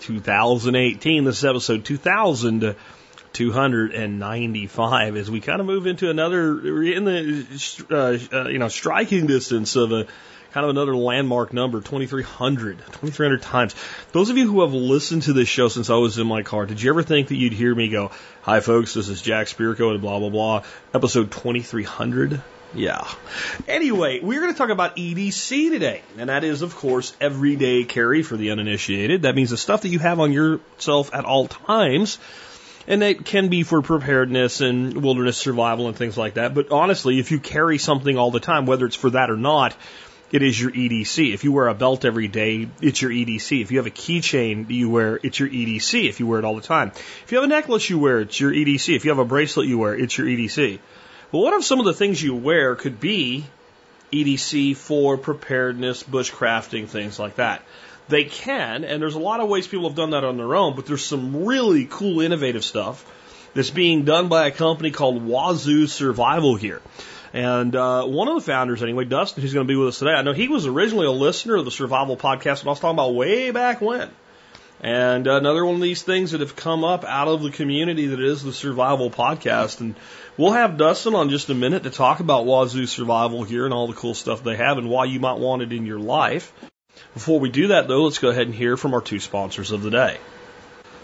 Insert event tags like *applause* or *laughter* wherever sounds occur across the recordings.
2018. This is episode 2295 as we kind of move into another, in the, uh, uh, you know, striking distance of a, kind of another landmark number, 2300, 2300 times. Those of you who have listened to this show since I was in my car, did you ever think that you'd hear me go, hi folks, this is Jack Spirko and blah, blah, blah, episode 2300? Yeah. Anyway, we're going to talk about EDC today. And that is, of course, everyday carry for the uninitiated. That means the stuff that you have on yourself at all times. And it can be for preparedness and wilderness survival and things like that. But honestly, if you carry something all the time, whether it's for that or not, it is your EDC. If you wear a belt every day, it's your EDC. If you have a keychain you wear, it's your EDC if you wear it all the time. If you have a necklace you wear, it's your EDC. If you have a bracelet you wear, it's your EDC. Well, what if some of the things you wear could be EDC for preparedness, bushcrafting, things like that? They can, and there's a lot of ways people have done that on their own, but there's some really cool, innovative stuff that's being done by a company called Wazoo Survival here. And uh, one of the founders, anyway, Dustin, who's going to be with us today, I know he was originally a listener of the Survival Podcast, and I was talking about way back when. And another one of these things that have come up out of the community that is the Survival Podcast. And we'll have Dustin on just a minute to talk about Wazoo Survival here and all the cool stuff they have and why you might want it in your life. Before we do that, though, let's go ahead and hear from our two sponsors of the day.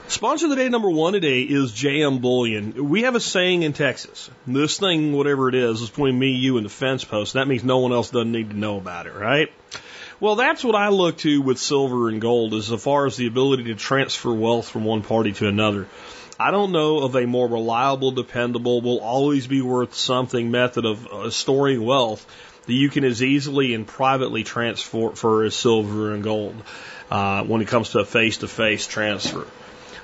Sponsor of the day number one today is JM Bullion. We have a saying in Texas. This thing, whatever it is, is between me, you, and the fence post. That means no one else doesn't need to know about it, right? Well, that's what I look to with silver and gold as far as the ability to transfer wealth from one party to another. I don't know of a more reliable, dependable, will always be worth something method of uh, storing wealth that you can as easily and privately transfer as silver and gold uh, when it comes to a face to face transfer.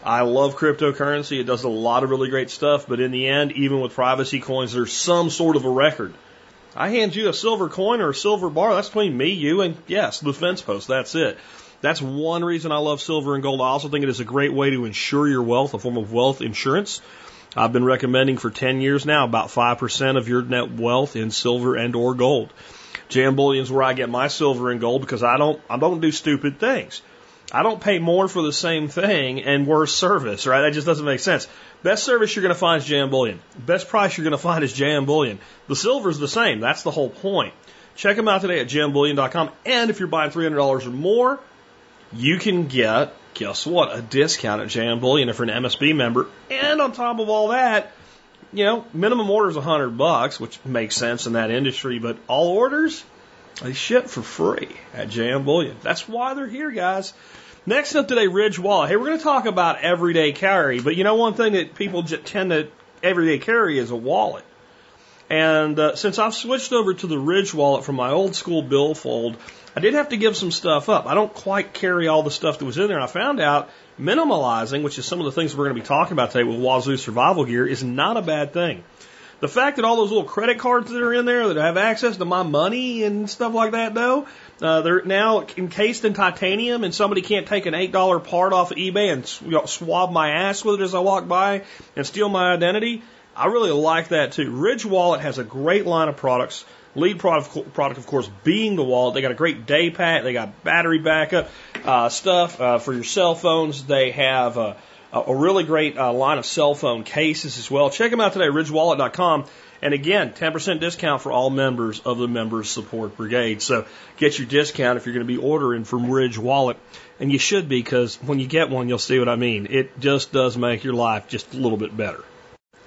I love cryptocurrency. It does a lot of really great stuff, but in the end, even with privacy coins, there's some sort of a record. I hand you a silver coin or a silver bar, that's between me, you, and yes, the fence post. That's it. That's one reason I love silver and gold. I also think it is a great way to insure your wealth, a form of wealth insurance. I've been recommending for 10 years now about 5% of your net wealth in silver and or gold. JM Bullion's where I get my silver and gold because I don't, I don't do stupid things. I don't pay more for the same thing and worse service, right? That just doesn't make sense. Best service you're going to find is JM Bullion. Best price you're going to find is JM Bullion. The silver's the same. That's the whole point. Check them out today at jmbullion.com. And if you're buying $300 or more, you can get, guess what, a discount at JM Bullion if you're an MSB member. And on top of all that, you know, minimum order is 100 bucks, which makes sense in that industry, but all orders, they ship for free at JM Bullion. That's why they're here, guys. Next up today, Ridge Wallet. Hey, we're going to talk about everyday carry, but you know one thing that people tend to everyday carry is a wallet. And uh, since I've switched over to the Ridge wallet from my old school billfold, I did have to give some stuff up. I don't quite carry all the stuff that was in there. And I found out minimalizing, which is some of the things we're going to be talking about today with Wazoo Survival Gear, is not a bad thing. The fact that all those little credit cards that are in there that have access to my money and stuff like that, though, uh, they're now encased in titanium, and somebody can't take an eight dollar part off of eBay and swab my ass with it as I walk by and steal my identity. I really like that too. Ridge Wallet has a great line of products. Lead product, product of course, being the wallet. They got a great day pack. They got battery backup uh, stuff uh, for your cell phones. They have a, really great uh, line of cell phone cases as well. Check them out today, ridgewallet.com. And again, 10% discount for all members of the Members Support Brigade. So get your discount if you're going to be ordering from Ridge Wallet. And you should be because when you get one, you'll see what I mean. It just does make your life just a little bit better.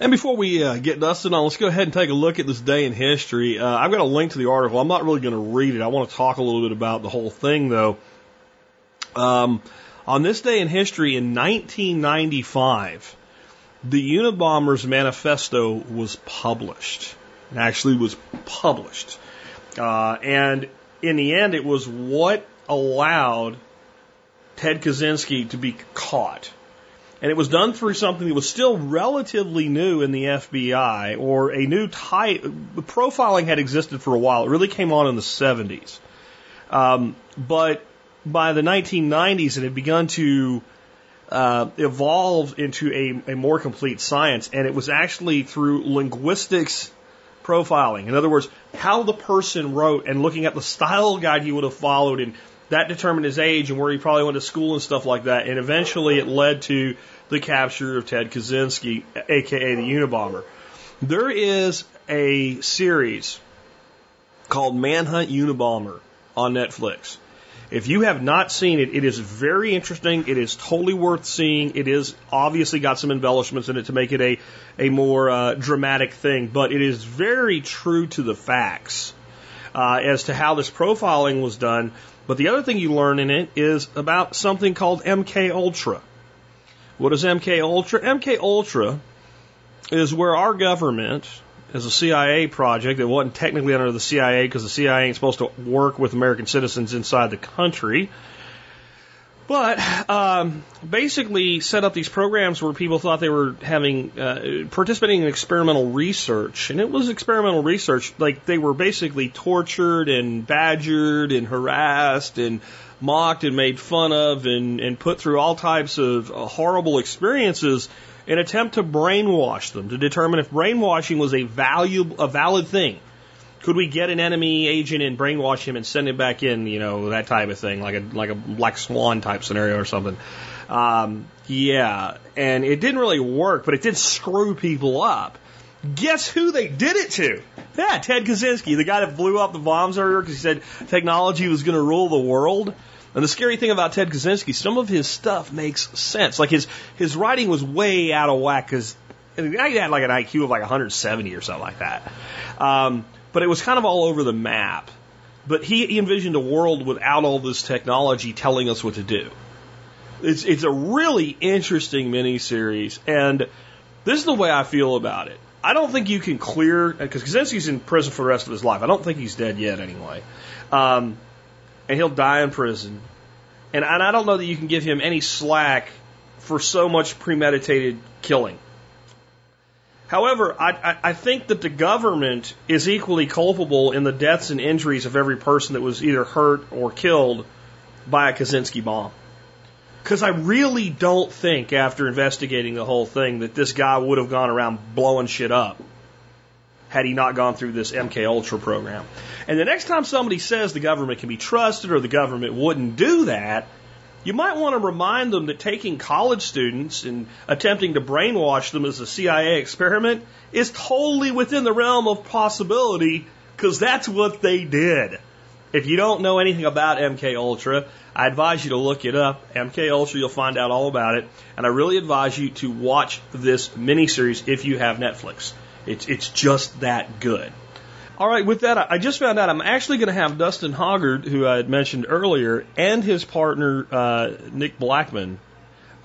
And before we uh, get Dustin on, let's go ahead and take a look at this day in history. Uh, I've got a link to the article. I'm not really going to read it. I want to talk a little bit about the whole thing, though. Um, on this day in history in 1995, the Unabomber's manifesto was published. It actually was published. Uh, and in the end, it was what allowed Ted Kaczynski to be caught. And it was done through something that was still relatively new in the FBI or a new type. Profiling had existed for a while. It really came on in the 70s. Um, but by the 1990s, it had begun to uh, evolve into a, a more complete science. And it was actually through linguistics profiling. In other words, how the person wrote and looking at the style guide he would have followed and that determined his age and where he probably went to school and stuff like that. And eventually it led to the capture of Ted Kaczynski, aka the Unabomber. There is a series called Manhunt Unabomber on Netflix. If you have not seen it, it is very interesting. It is totally worth seeing. It is obviously got some embellishments in it to make it a, a more uh, dramatic thing, but it is very true to the facts uh, as to how this profiling was done. But the other thing you learn in it is about something called MK Ultra. What is MK Ultra? MK Ultra is where our government, as a CIA project that wasn't technically under the CIA because the CIA ain't supposed to work with American citizens inside the country, but um, basically set up these programs where people thought they were having uh, participating in experimental research, and it was experimental research. Like they were basically tortured and badgered and harassed and mocked and made fun of and, and put through all types of uh, horrible experiences in attempt to brainwash them to determine if brainwashing was a valuable a valid thing could we get an enemy agent and brainwash him and send him back in? You know, that type of thing, like a like a Black Swan type scenario or something. Um, yeah, and it didn't really work, but it did screw people up. Guess who they did it to? Yeah, Ted Kaczynski, the guy that blew up the bombs earlier because he said technology was going to rule the world. And the scary thing about Ted Kaczynski, some of his stuff makes sense. Like his his writing was way out of whack because he had like an IQ of like 170 or something like that. Um, but it was kind of all over the map. But he, he envisioned a world without all this technology telling us what to do. It's, it's a really interesting miniseries, and this is the way I feel about it. I don't think you can clear, because Kaczynski's in prison for the rest of his life. I don't think he's dead yet anyway. Um, and he'll die in prison. And, and I don't know that you can give him any slack for so much premeditated killing. However, I, I think that the government is equally culpable in the deaths and injuries of every person that was either hurt or killed by a Kaczynski bomb. Because I really don't think, after investigating the whole thing, that this guy would have gone around blowing shit up had he not gone through this MK Ultra program. And the next time somebody says the government can be trusted or the government wouldn't do that, you might want to remind them that taking college students and attempting to brainwash them as a CIA experiment is totally within the realm of possibility because that's what they did. If you don't know anything about MK Ultra, I advise you to look it up. MK Ultra, you'll find out all about it. And I really advise you to watch this miniseries if you have Netflix. It's, it's just that good. All right, with that, I just found out I'm actually going to have Dustin Hogard, who I had mentioned earlier, and his partner, uh, Nick Blackman,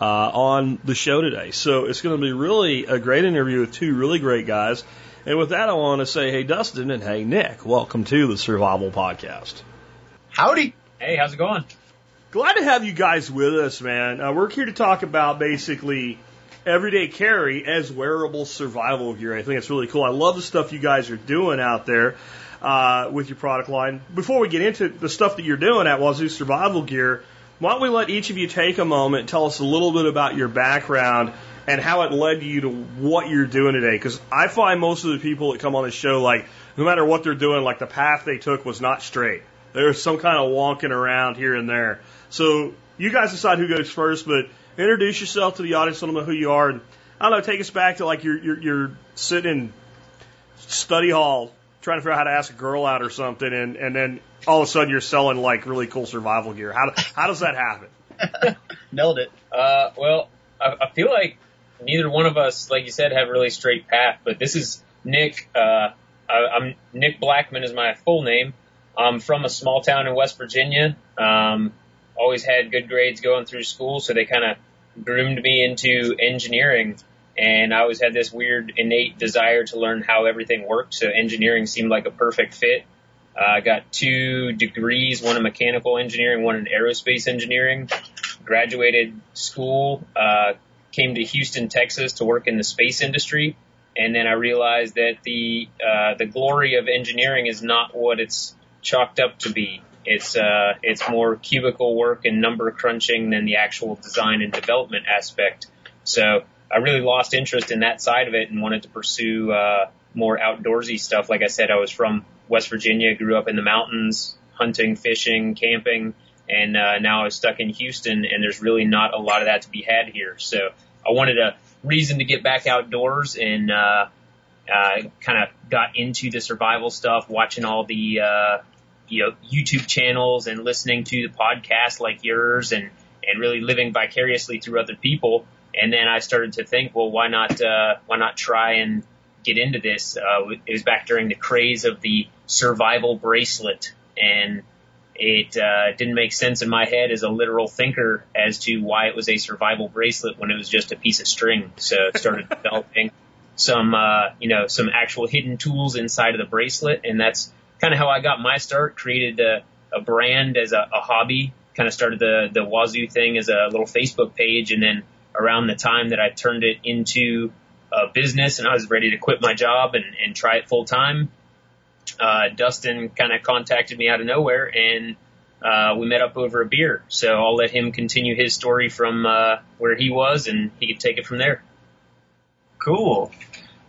uh, on the show today. So it's going to be really a great interview with two really great guys. And with that, I want to say, hey, Dustin, and hey, Nick, welcome to the Survival Podcast. Howdy. Hey, how's it going? Glad to have you guys with us, man. Uh, we're here to talk about basically everyday carry as wearable survival gear. I think it's really cool. I love the stuff you guys are doing out there uh, with your product line. Before we get into the stuff that you're doing at Wazoo Survival Gear, why don't we let each of you take a moment tell us a little bit about your background and how it led you to what you're doing today? Because I find most of the people that come on the show, like, no matter what they're doing, like the path they took was not straight. There's some kind of wonking around here and there. So you guys decide who goes first, but introduce yourself to the audience, let them know who you are, and I don't know, take us back to like you're you're, you're sitting in study hall trying to figure out how to ask a girl out or something, and and then all of a sudden you're selling like really cool survival gear. How how does that happen? *laughs* Nailed it. Uh, well, I, I feel like neither one of us, like you said, have really straight path. But this is Nick. Uh, I, I'm Nick Blackman is my full name. I'm from a small town in West Virginia. Um, always had good grades going through school, so they kind of groomed me into engineering. And I always had this weird innate desire to learn how everything worked. So engineering seemed like a perfect fit. Uh, I got two degrees, one in mechanical engineering, one in aerospace engineering. graduated school, uh, came to Houston, Texas to work in the space industry. And then I realized that the, uh, the glory of engineering is not what it's chalked up to be. It's, uh, it's more cubicle work and number crunching than the actual design and development aspect. So I really lost interest in that side of it and wanted to pursue, uh, more outdoorsy stuff. Like I said, I was from West Virginia, grew up in the mountains, hunting, fishing, camping, and uh, now I'm stuck in Houston, and there's really not a lot of that to be had here. So I wanted a reason to get back outdoors, and uh, uh, kind of got into the survival stuff, watching all the uh, you know YouTube channels and listening to the podcasts like yours, and and really living vicariously through other people. And then I started to think, well, why not uh, why not try and get into this? Uh, it was back during the craze of the survival bracelet, and it uh, didn't make sense in my head as a literal thinker as to why it was a survival bracelet when it was just a piece of string. So I started *laughs* developing some, uh, you know, some actual hidden tools inside of the bracelet, and that's kind of how I got my start. Created a, a brand as a, a hobby. Kind of started the the Wazoo thing as a little Facebook page, and then around the time that I turned it into a business and I was ready to quit my job and, and try it full time, uh, Dustin kind of contacted me out of nowhere and uh, we met up over a beer. So I'll let him continue his story from uh, where he was and he could take it from there. Cool.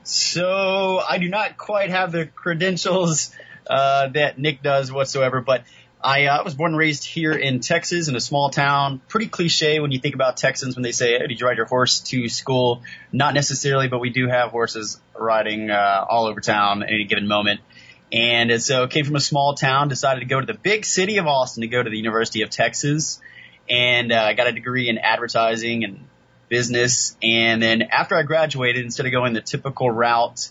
So I do not quite have the credentials uh, that Nick does whatsoever, but I uh, was born and raised here in Texas in a small town. Pretty cliche when you think about Texans when they say, hey, "Did you ride your horse to school?" Not necessarily, but we do have horses riding uh, all over town at any given moment. And so came from a small town, decided to go to the big city of Austin to go to the University of Texas, and uh, got a degree in advertising and business. And then after I graduated, instead of going the typical route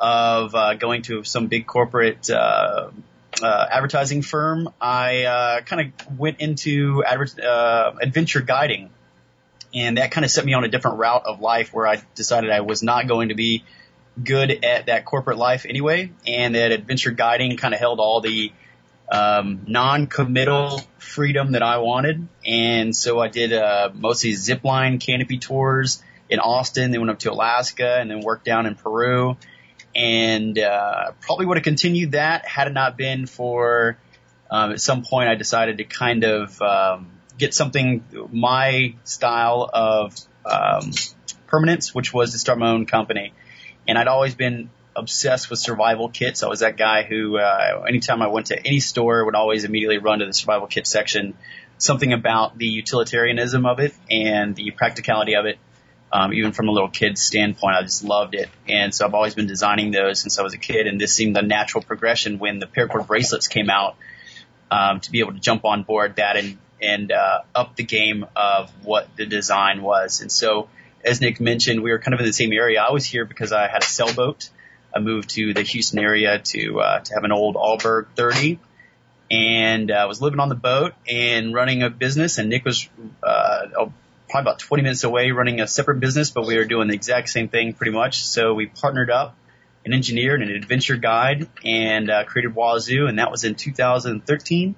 of uh, going to some big corporate uh, uh, advertising firm, I uh, kind of went into adver- uh, adventure guiding, and that kind of set me on a different route of life where I decided I was not going to be good at that corporate life anyway, and that adventure guiding kind of held all the um, non-committal freedom that I wanted, and so I did uh, mostly zipline canopy tours in Austin, then went up to Alaska, and then worked down in Peru, and uh, probably would have continued that had it not been for um, at some point I decided to kind of um, get something my style of um, permanence, which was to start my own company. And I'd always been obsessed with survival kits. I was that guy who, uh, anytime I went to any store, would always immediately run to the survival kit section. Something about the utilitarianism of it and the practicality of it um, even from a little kid's standpoint, I just loved it. And so I've always been designing those since I was a kid. And this seemed the natural progression when the paracord bracelets came out um, to be able to jump on board that and and uh, up the game of what the design was. And so, as Nick mentioned, we were kind of in the same area. I was here because I had a sailboat. I moved to the Houston area to uh, to have an old Alberg 30, and I uh, was living on the boat and running a business. And Nick was uh, probably about 20 minutes away running a separate business, but we were doing the exact same thing pretty much. So we partnered up, an engineer and an adventure guide, and uh, created Wazoo, and that was in 2013.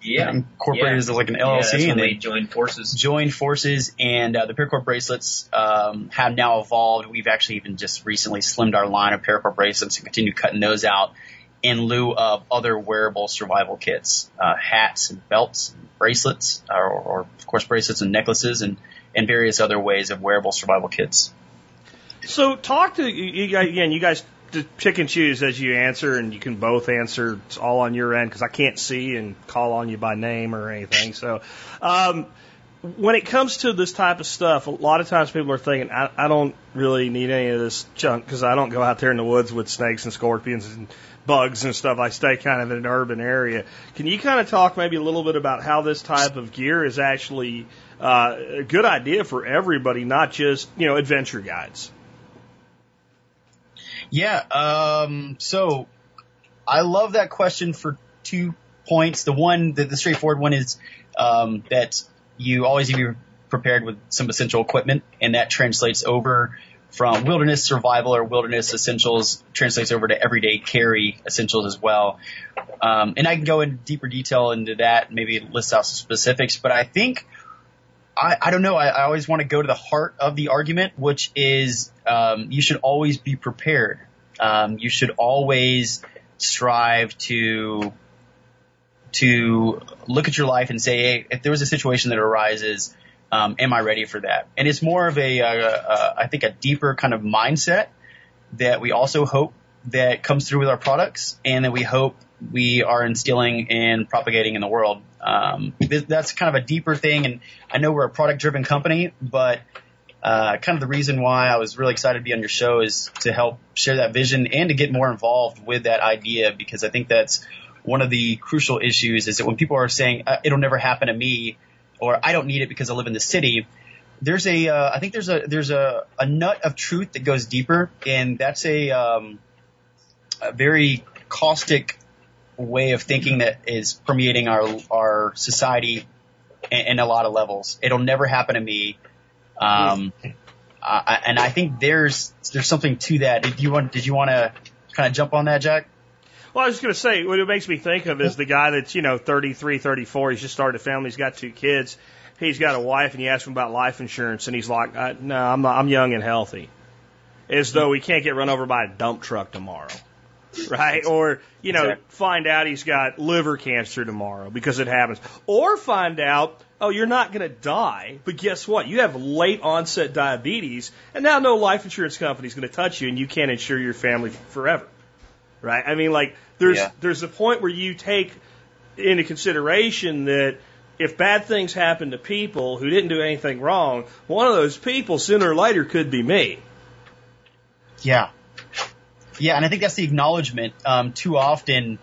Yeah, incorporated yeah. as like an LLC, yeah, and they joined forces. Joined forces, and uh, the paracord bracelets um, have now evolved. We've actually even just recently slimmed our line of paracord bracelets and continue cutting those out in lieu of other wearable survival kits, uh, hats and belts, bracelets, or, or of course bracelets and necklaces, and and various other ways of wearable survival kits. So talk to you again. You guys pick and choose as you answer, and you can both answer. It's all on your end because I can't see and call on you by name or anything. So. Um, when it comes to this type of stuff, a lot of times people are thinking, I, I don't really need any of this junk because I don't go out there in the woods with snakes and scorpions and bugs and stuff. I stay kind of in an urban area. Can you kind of talk maybe a little bit about how this type of gear is actually uh, a good idea for everybody, not just you know adventure guides? Yeah. Um, so I love that question for two points. The one, the, the straightforward one is um, that you always need to be prepared with some essential equipment, and that translates over from wilderness survival or wilderness essentials translates over to everyday carry essentials as well. Um, and I can go in deeper detail into that, maybe list out some specifics, but I think I, I don't know. I, I always want to go to the heart of the argument, which is um, you should always be prepared. Um, you should always strive to to look at your life and say, hey, if there was a situation that arises, um, am I ready for that? And it's more of a, uh, uh, I think, a deeper kind of mindset that we also hope that comes through with our products, and that we hope we are instilling and propagating in the world. Um, that's kind of a deeper thing, and I know we're a product-driven company, but uh, kind of the reason why I was really excited to be on your show is to help share that vision and to get more involved with that idea because I think that's one of the crucial issues is that when people are saying uh, it'll never happen to me or I don't need it because I live in the city, there's a uh, I think there's a there's a, a nut of truth that goes deeper and that's a, um, a very caustic way of thinking that is permeating our our society in, in a lot of levels. It'll never happen to me. Um, uh, and I think there's there's something to that. Did you want did you want to kind of jump on that, Jack? Well, I was just going to say, what it makes me think of is the guy that's, you know, 33, 34. He's just started a family. He's got two kids. He's got a wife, and you ask him about life insurance, and he's like, uh, no, I'm, not, I'm young and healthy. As though he can't get run over by a dump truck tomorrow. *laughs* Right? Or, you know, Exactly. find out he's got liver cancer tomorrow because it happens. Or find out, oh, you're not going to die, but guess what? You have late onset diabetes, and now no life insurance company is going to touch you, and you can't insure your family forever. Right? I mean, like, there's, Yeah. there's a point where you take into consideration that if bad things happen to people who didn't do anything wrong, one of those people sooner or later could be me. Yeah. Yeah, and I think that's the acknowledgement. Um, too often,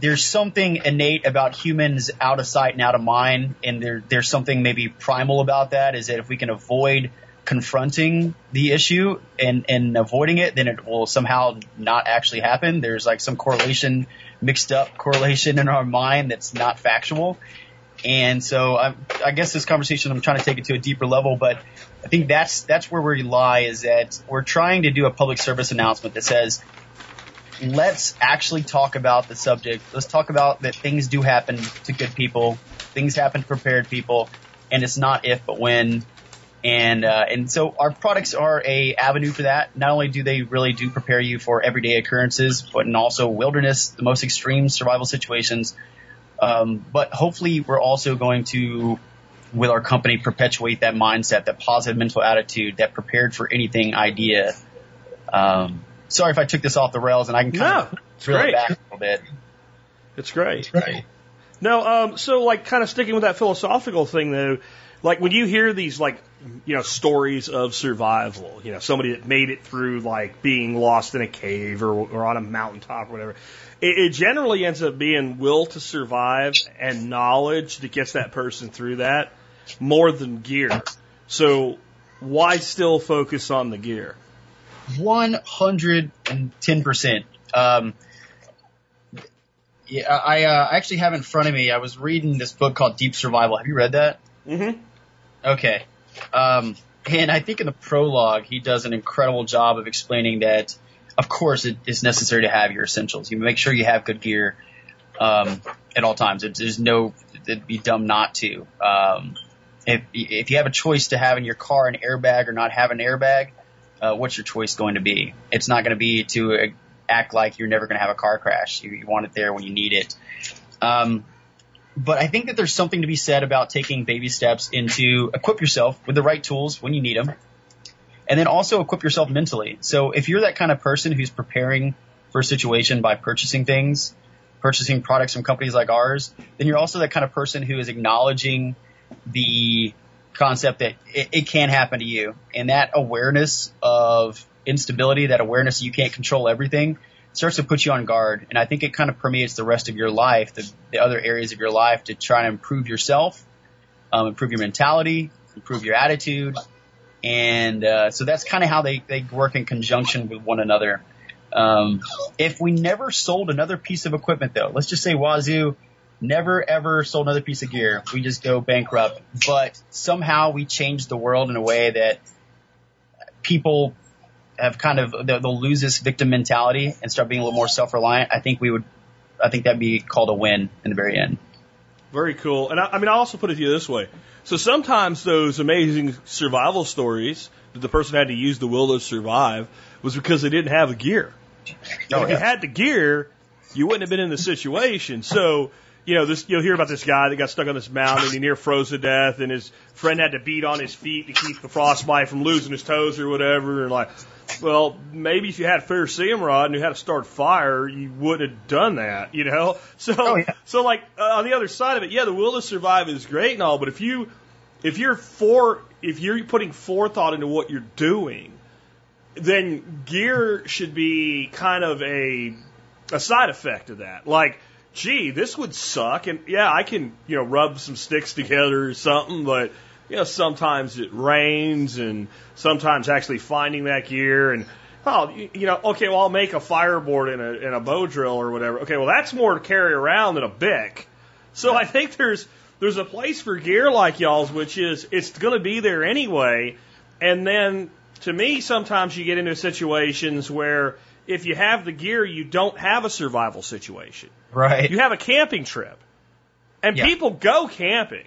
there's something innate about humans out of sight and out of mind, and there, there's something maybe primal about that. Is that if we can avoid confronting the issue and, and avoiding it, then it will somehow not actually happen. There's like some correlation, mixed up correlation in our mind that's not factual. And so I, I guess this conversation, I'm trying to take it to a deeper level, but I think that's that's where we lie is that we're trying to do a public service announcement that says, let's actually talk about the subject. Let's talk about that things do happen to good people, things happen to prepared people, and it's not if but when. And uh, and so our products are a avenue for that. Not only do they really do prepare you for everyday occurrences, but in also wilderness, the most extreme survival situations. Um, but hopefully, we're also going to with our company perpetuate that mindset, that positive mental attitude, that prepared for anything idea. Um, sorry if I took this off the rails, and I can kind No, of it's reel it back a little bit. It's great. Right. No, um, so like kind of sticking with that philosophical thing though, like when you hear these like you know stories of survival, you know somebody that made it through like being lost in a cave or, or on a mountaintop or whatever, it, it generally ends up being will to survive and knowledge that gets that person through that more than gear. So why still focus on the gear? One hundred and ten percent. Um, yeah, I uh, I actually have in front of me. I was reading this book called Deep Survival. Have you read that? Mm-hmm. Okay. Um, and I think in the prologue, he does an incredible job of explaining that, of course, it is necessary to have your essentials. You make sure you have good gear um, at all times. There's no, it'd be dumb not to. Um, if, if you have a choice to have in your car an airbag or not have an airbag, uh, what's your choice going to be? It's not going to be to uh, act like you're never going to have a car crash. You, you want it there when you need it. Um, but I think that there's something to be said about taking baby steps into equip yourself with the right tools when you need them. And then also equip yourself mentally. So if you're that kind of person who's preparing for a situation by purchasing things, purchasing products from companies like ours, then you're also that kind of person who is acknowledging the concept that it, it can happen to you. And that awareness of instability, that awareness you can't control everything, starts to put you on guard. And I think it kind of permeates the rest of your life, the, the other areas of your life to try to improve yourself, um, improve your mentality, improve your attitude. And uh, so that's kind of how they, they work in conjunction with one another. Um, if we never sold another piece of equipment, though, let's just say Wazoo never ever sold another piece of gear. We just go bankrupt. But somehow we changed the world in a way that people have kind of they'll, they'll lose this victim mentality and start being a little more self-reliant, I think we would, I think that'd be called a win in the very end. Very cool. And I, I mean, I also put it to you this way. So sometimes those amazing survival stories that the person had to use the will to survive was because they didn't have the gear. Oh, if you had the gear, you wouldn't have been in the situation. So, you know, this you'll hear about this guy that got stuck on this mountain and he near froze to death, and his friend had to beat on his feet to keep the frostbite from losing his toes or whatever. And like, well, maybe if you had a ferrocerium rod and knew how to start fire, you wouldn't have done that, you know. *laughs* So, Oh, yeah. so like uh, on the other side of it, yeah, the will to survive is great and all, but if you if you're for if you're putting forethought into what you're doing, then gear should be kind of a a side effect of that. Like, gee, this would suck, and yeah, I can you know rub some sticks together or something, but you know sometimes it rains, and sometimes actually finding that gear and oh you, you know okay, well I'll make a fireboard in a in a bow drill or whatever. Okay, well that's more to carry around than a bic. So I think there's there's a place for gear like y'all's, which is it's going to be there anyway, and then to me, sometimes you get into situations where if you have the gear, you don't have a survival situation. Right. You have a camping trip. And Yeah. people go camping.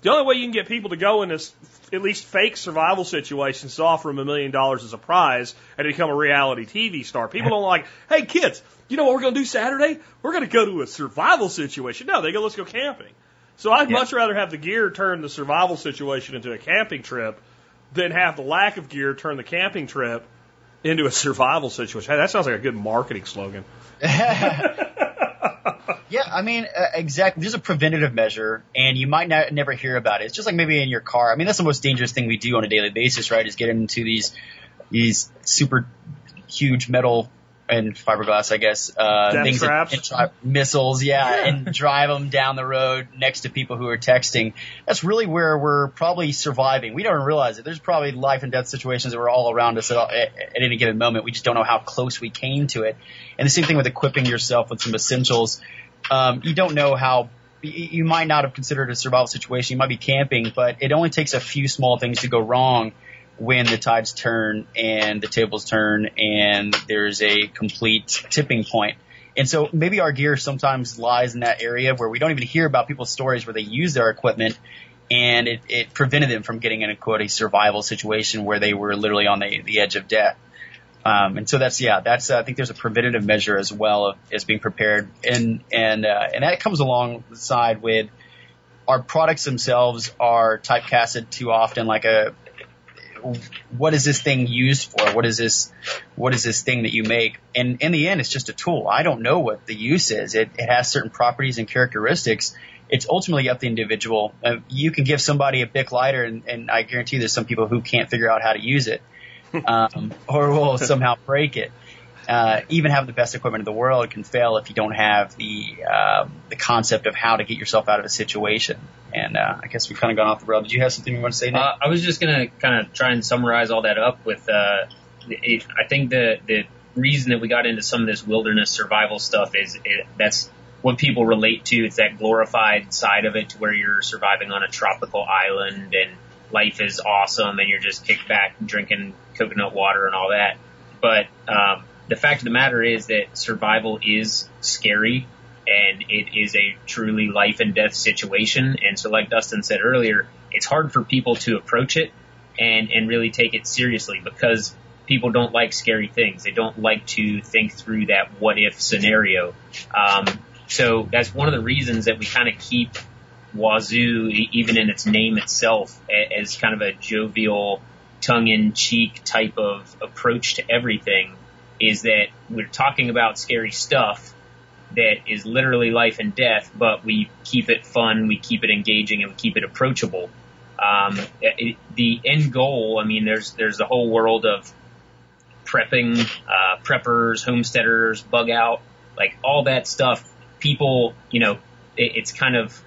The only way you can get people to go in this at least fake survival situations is to offer them a million dollars as a prize and become a reality TV star. People don't like, *laughs* hey kids, you know what we're going to do Saturday? We're going to go to a survival situation. No, they go, let's go camping. So I'd Yeah. much rather have the gear turn the survival situation into a camping trip than have the lack of gear turn the camping trip into a survival situation. Hey, that sounds like a good marketing slogan. *laughs* Yeah, I mean, uh, exactly. There's a preventative measure, and you might not, never hear about it. It's just like maybe in your car. I mean, that's the most dangerous thing we do on a daily basis, right? Is get into these these super huge metal and fiberglass, I guess, uh, things that- traps? and try- missiles, yeah, and drive them down the road next to people who are texting. That's really where we're probably surviving. We don't realize it. There's probably life and death situations that are all around us at, all, at, at any given moment. We just don't know how close we came to it. And the same thing with equipping yourself with some essentials. Um, you don't know how you might not have considered a survival situation. You might be camping, but it only takes a few small things to go wrong when the tides turn and the tables turn and there's a complete tipping point. And so maybe our gear sometimes lies in that area where we don't even hear about people's stories where they use their equipment and it, it prevented them from getting in a quote a survival situation where they were literally on the, the edge of death. Um, and so that's yeah, that's uh, I think there's a preventative measure as well of, as being prepared, and and uh, and that comes alongside with our products themselves are typecasted too often like a what is this thing used for? What is this what is this thing that you make? And in the end, it's just a tool. I don't know what the use is. It, it has certain properties and characteristics. It's ultimately up to the individual. Uh, you can give somebody a Bic lighter, and, and I guarantee there's some people who can't figure out how to use it *laughs* um, or will somehow break it. Uh, even have the best equipment in the world can fail if you don't have the uh, the concept of how to get yourself out of a situation. And uh, I guess we've kind of gone off the rail. Did you have something you want to say? Nick? Uh, I was just gonna kind of try and summarize all that up with. Uh, I think the the reason that we got into some of this wilderness survival stuff is it, that's what people relate to. It's that glorified side of it, to where you're surviving on a tropical island and life is awesome, and you're just kicked back drinking coconut water and all that. But um, the fact of the matter is that survival is scary and it is a truly life and death situation. And so, like Dustin said earlier, it's hard for people to approach it and, and really take it seriously because people don't like scary things. They don't like to think through that what if scenario. Um, so that's one of the reasons that we kind of keep Wazoo, even in its name itself, as kind of a jovial, tongue-in-cheek type of approach to everything. Is that we're talking about scary stuff that is literally life and death, but we keep it fun, we keep it engaging, and we keep it approachable. Um, it, the end goal, I mean, there's there's the whole world of prepping, uh, preppers, homesteaders, bug out, like all that stuff. People, you know, it, it's kind of,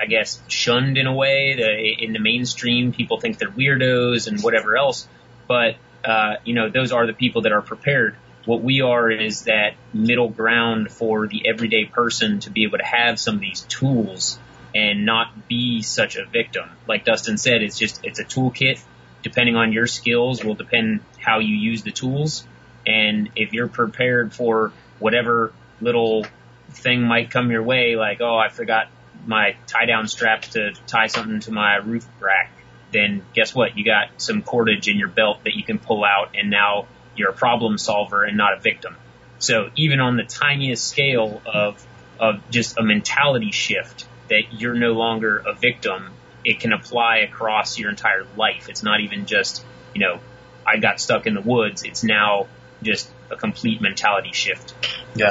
I guess, shunned in a way. The, in the mainstream, people think they're weirdos and whatever else. But uh, you know, those are the people that are prepared. What we are is that middle ground for the everyday person to be able to have some of these tools and not be such a victim. Like Dustin said, it's just it's a toolkit. depending on your skills will depend how you use the tools. And if you're prepared for whatever little thing might come your way, like, oh, I forgot my tie down strap to tie something to my roof rack, then guess what? You got some cordage in your belt that you can pull out and now you're a problem solver and not a victim. So even on the tiniest scale of, of just a mentality shift that you're no longer a victim, it can apply across your entire life. It's not even just, you know, I got stuck in the woods. It's now just a complete mentality shift. Yeah.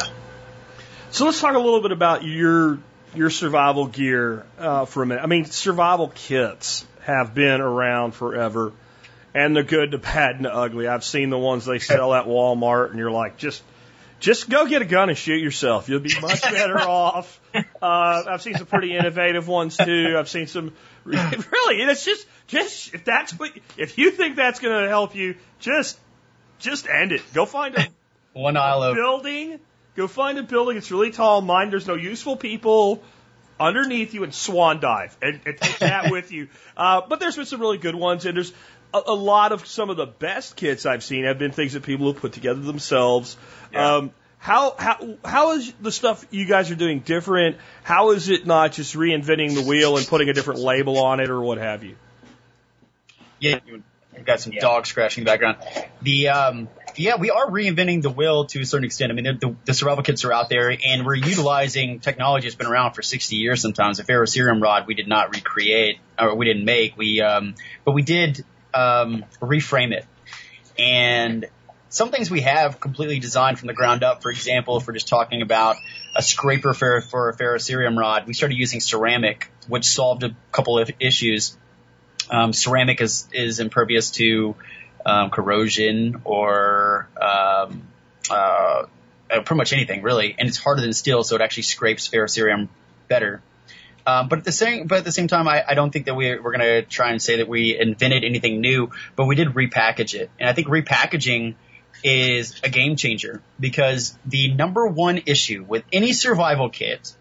So let's talk a little bit about your your survival gear uh, for a minute. I mean, survival kits have been around forever, and the good, the bad, and the ugly. I've seen the ones they sell at Walmart, and you're like, just just go get a gun and shoot yourself. You'll be much *laughs* better off. Uh, I've seen some pretty innovative ones too. I've seen some *laughs* really, it's just just if that's what if you think that's going to help you, just just end it. Go find a *laughs* One aisle of building. Go find a building. It's really tall. Mine, there's no useful people underneath you and swan dive and, and take that with you. Uh, but there's been some really good ones, and there's a, a lot of some of the best kits I've seen have been things that people have put together themselves. Yeah. Um, how how how is the stuff you guys are doing different? How is it not just reinventing the wheel and putting a different label on it or what have you? yeah, you've got some Yeah. dog scratching in the background. The um, yeah, we are reinventing the wheel to a certain extent. I mean, the, the, the survival kits are out there, and we're utilizing technology that's been around for 60 years. Sometimes a ferrocerium rod we did not recreate or we didn't make. We um, but we did um, reframe it, and some things we have completely designed from the ground up. For example, if we're just talking about a scraper for, for a ferrocerium rod, we started using ceramic, which solved a couple of issues. Um, ceramic is, is impervious to um, corrosion or um, uh, uh, pretty much anything really, and it's harder than steel, so it actually scrapes ferrocerium better. Um, but at the same, but at the same time, I, I don't think that we, we're going to try and say that we invented anything new, but we did repackage it, and I think repackaging is a game changer because the number one issue with any survival kit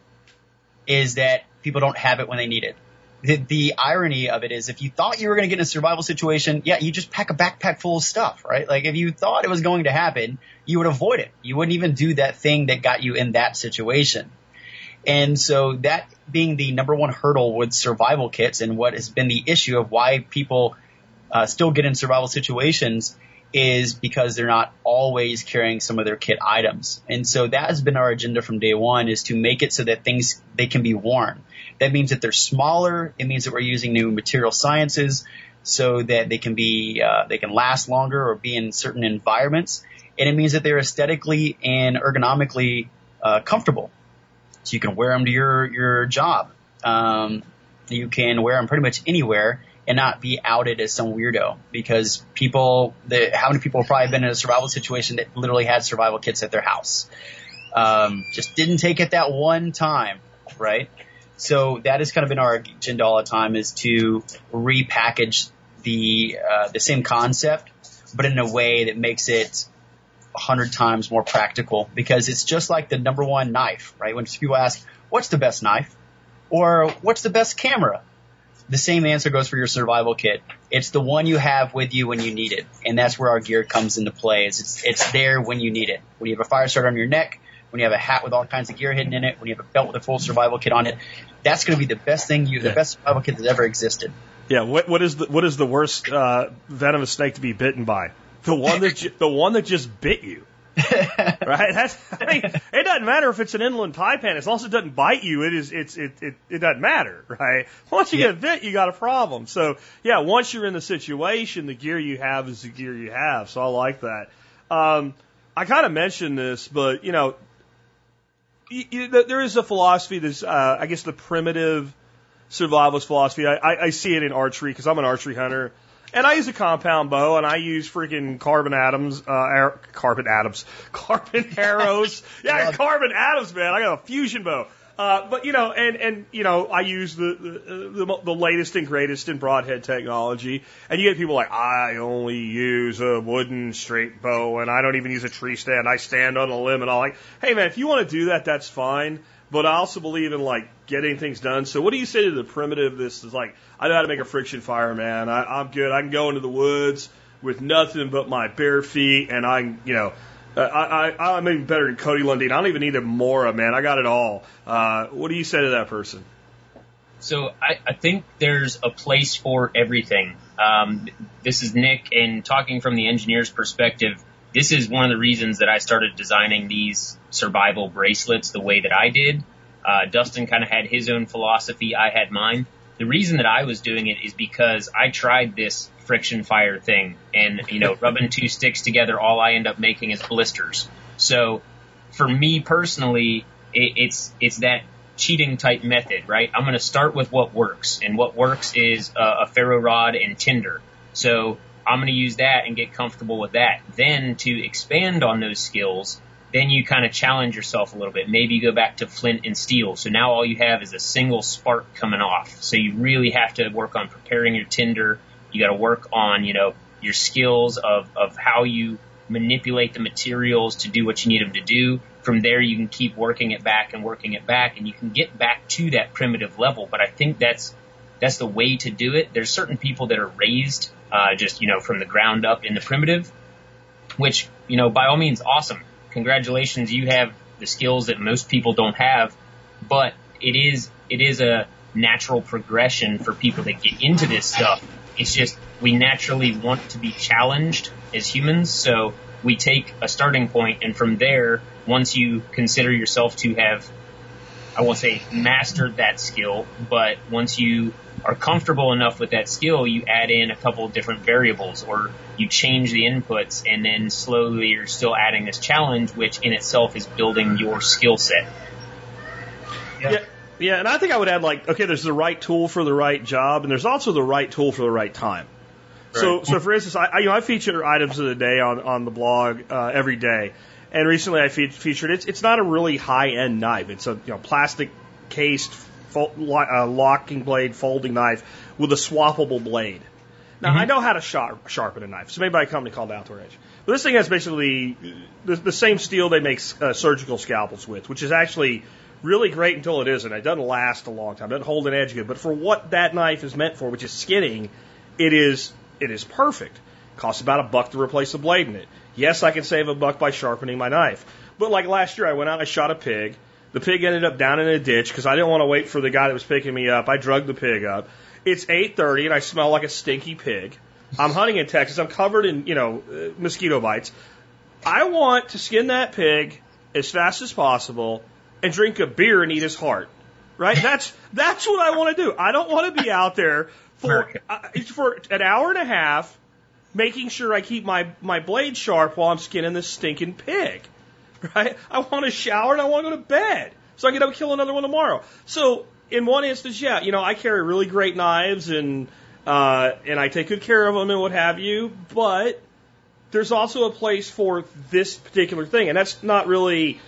is that people don't have it when they need it. The, the irony of it is if you thought you were going to get in a survival situation, yeah, you just pack a backpack full of stuff, right? Like if you thought it was going to happen, you would avoid it. You wouldn't even do that thing that got you in that situation. And so that being the number one hurdle with survival kits and what has been the issue of why people uh, still get in survival situations is because they're not always carrying some of their kit items. And so that has been our agenda from day one is to make it so that things, they can be worn. That means that they're smaller. It means that we're using new material sciences so that they can be, uh, they can last longer or be in certain environments. And it means that they're aesthetically and ergonomically, uh, comfortable. So you can wear them to your, your job. Um, you can wear them pretty much anywhere and not be outed as some weirdo because people, the, how many people have probably been in a survival situation that literally had survival kits at their house? Um, just didn't take it that one time, right? So that has kind of been our agenda all the time is to repackage the, uh, the same concept, but in a way that makes it a hundred times more practical because it's just like the number one knife, right? When people ask, what's the best knife? Or what's the best camera? The same answer goes for your survival kit. It's the one you have with you when you need it. And that's where our gear comes into play is it's, it's there when you need it. When you have a fire starter on your neck, when you have a hat with all kinds of gear hidden in it, when you have a belt with a full survival kit on it, that's going to be the best thing you, the Yeah. best survival kit that's ever existed. Yeah, what what is the what is the worst uh, venomous snake to be bitten by? The one that ju- the one that just bit you. *laughs* right? That's I mean, it doesn't matter if it's an inland taipan as long as it doesn't bite you. It is it's it it, it doesn't matter, right? Once you Yeah. get bit, you got a problem. So yeah, once you're in the situation, the gear you have is the gear you have. So I like that. Um, I kind of mentioned this, but you know, y y there is a philosophy that's uh, I guess the primitive survivalist philosophy. I, I, I see it in archery because I'm an archery hunter. And I use a compound bow, and I use freaking carbon atoms, uh, ar- carbon atoms, *laughs* carbon *laughs* arrows. Yeah, carbon atoms, man. I got a fusion bow. Uh, but you know, and and you know, I use the the, the the latest and greatest in broadhead technology, and you get people like I only use a wooden straight bow, and I don't even use a tree stand. I stand on a limb, and all like, hey man, if you want to do that, that's fine. But I also believe in like getting things done. So what do you say to the primitive? This is like, I know how to make a friction fire, man. I, I'm good. I can go into the woods with nothing but my bare feet, and I, you know, I, I, I'm even better than Cody Lundin. I don't even need a Mora, man. I got it all. Uh, what do you say to that person? So I, I think there's a place for everything. Um, this is Nick, and talking from the engineer's perspective, this is one of the reasons that I started designing these survival bracelets the way that I did. Uh, Dustin kind of had his own philosophy. I had mine. The reason that I was doing it is because I tried this friction fire thing and, you know, *laughs* rubbing two sticks together, all I end up making is blisters. So for me personally, it, it's, it's that cheating type method, right? I'm going to start with what works and what works is uh, a ferro rod and tinder. So I'm going to use that and get comfortable with that. Then to expand on those skills, then you kind of challenge yourself a little bit. Maybe you go back to flint and steel. So now all you have is a single spark coming off. So you really have to work on preparing your tinder. You got to work on, you know, your skills of, of how you manipulate the materials to do what you need them to do. From there, you can keep working it back and working it back and you can get back to that primitive level. But I think that's, that's the way to do it. There's certain people that are raised uh, just you know from the ground up in the primitive, which you know by all means awesome. Congratulations, you have the skills that most people don't have, but it is it is a natural progression for people that get into this stuff. It's just we naturally want to be challenged as humans, so we take a starting point, and from there, once you consider yourself to have, I won't say mastered that skill, but once you are comfortable enough with that skill, you add in a couple of different variables or you change the inputs and then slowly you're still adding this challenge, which in itself is building your skill set. Yeah. yeah. Yeah, and I think I would add like, okay, there's the right tool for the right job, and there's also the right tool for the right time. Right. So, so for instance, I, you know, I feature items of the day on on the blog uh, every day, and recently I fe- featured it's it's not a really high end knife. It's a you know plastic cased uh, locking blade folding knife with a swappable blade. Now mm-hmm. I know how to sharp, sharpen a knife. It's made by a company called Outdoor Edge. But this thing has basically the, the same steel they make uh, surgical scalpels with, which is actually really great until it isn't. It doesn't last a long time. It doesn't hold an edge good. But for what that knife is meant for, which is skinning, it is it is perfect. Costs about a buck to replace the blade in it. Yes, I can save a buck by sharpening my knife. But like last year, I went out and I shot a pig. The pig ended up down in a ditch because I didn't want to wait for the guy that was picking me up. I drugged the pig up. It's 8:30 and I smell like a stinky pig. I'm hunting in Texas. I'm covered in, you know, uh, mosquito bites. I want to skin that pig as fast as possible and drink a beer and eat his heart. Right? That's that's what I want to do. I don't want to be out there for uh, for an hour and a half making sure I keep my my blade sharp while I'm skinning this stinking pig *laughs* right? I want to shower and I want to go to bed so I can go kill another one tomorrow. So in one instance, yeah, you know, I carry really great knives and uh, and I take good care of them and what have you, but there's also a place for this particular thing, and that's not really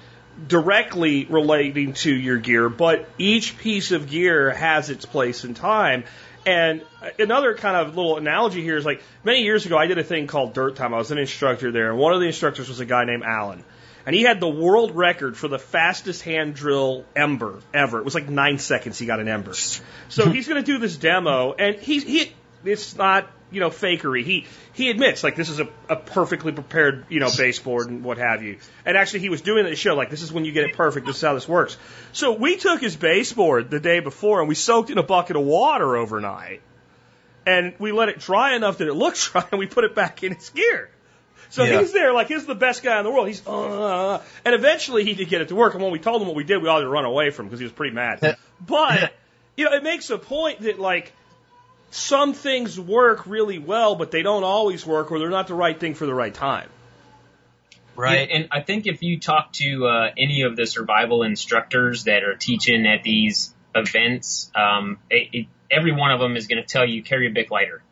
directly relating to your gear, but each piece of gear has its place in time. And another kind of little analogy here is like many years ago, I did a thing called Dirt Time. I was an instructor there, and one of the instructors was a guy named Alan and he had the world record for the fastest hand drill ember ever. It was like nine seconds he got an ember. So *laughs* he's going to do this demo, and he's he. It's not you know fakery. He he admits like this is a, a perfectly prepared you know baseboard and what have you. And actually, he was doing the show like this is when you get it perfect. This is how this works. So we took his baseboard the day before and we soaked in a bucket of water overnight, and we let it dry enough that it looked *laughs* dry, and we put it back in its gear. So yeah. he's there, like he's the best guy in the world. He's, uh, and eventually he did get it to work. And when we told him what we did, we all had to run away from him because he was pretty mad. but you know, it makes a point that like some things work really well, but they don't always work, or they're not the right thing for the right time. Right, yeah, and I think if you talk to uh, any of the survival instructors that are teaching at these events, um, it, it, every one of them is going to tell you carry a Bic lighter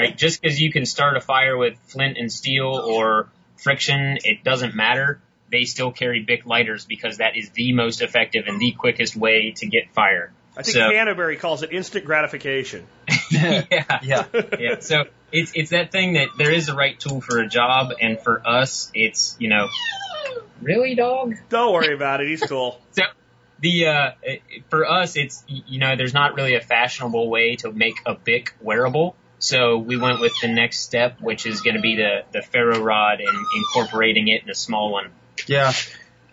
right? Just because you can start a fire with flint and steel or friction, it doesn't matter. They still carry Bic lighters because that is the most effective and the quickest way to get fire. I think so, Canterbury calls it instant gratification. *laughs* yeah, yeah, yeah. So it's it's that thing that there is a right tool for a job, and for us, it's you know, really, dog. Don't worry about it. He's cool. *laughs* so the uh, for us, it's you know, there's not really a fashionable way to make a Bic wearable. So we went with the next step, which is going to be the the ferro rod and incorporating it in a small one. Yeah.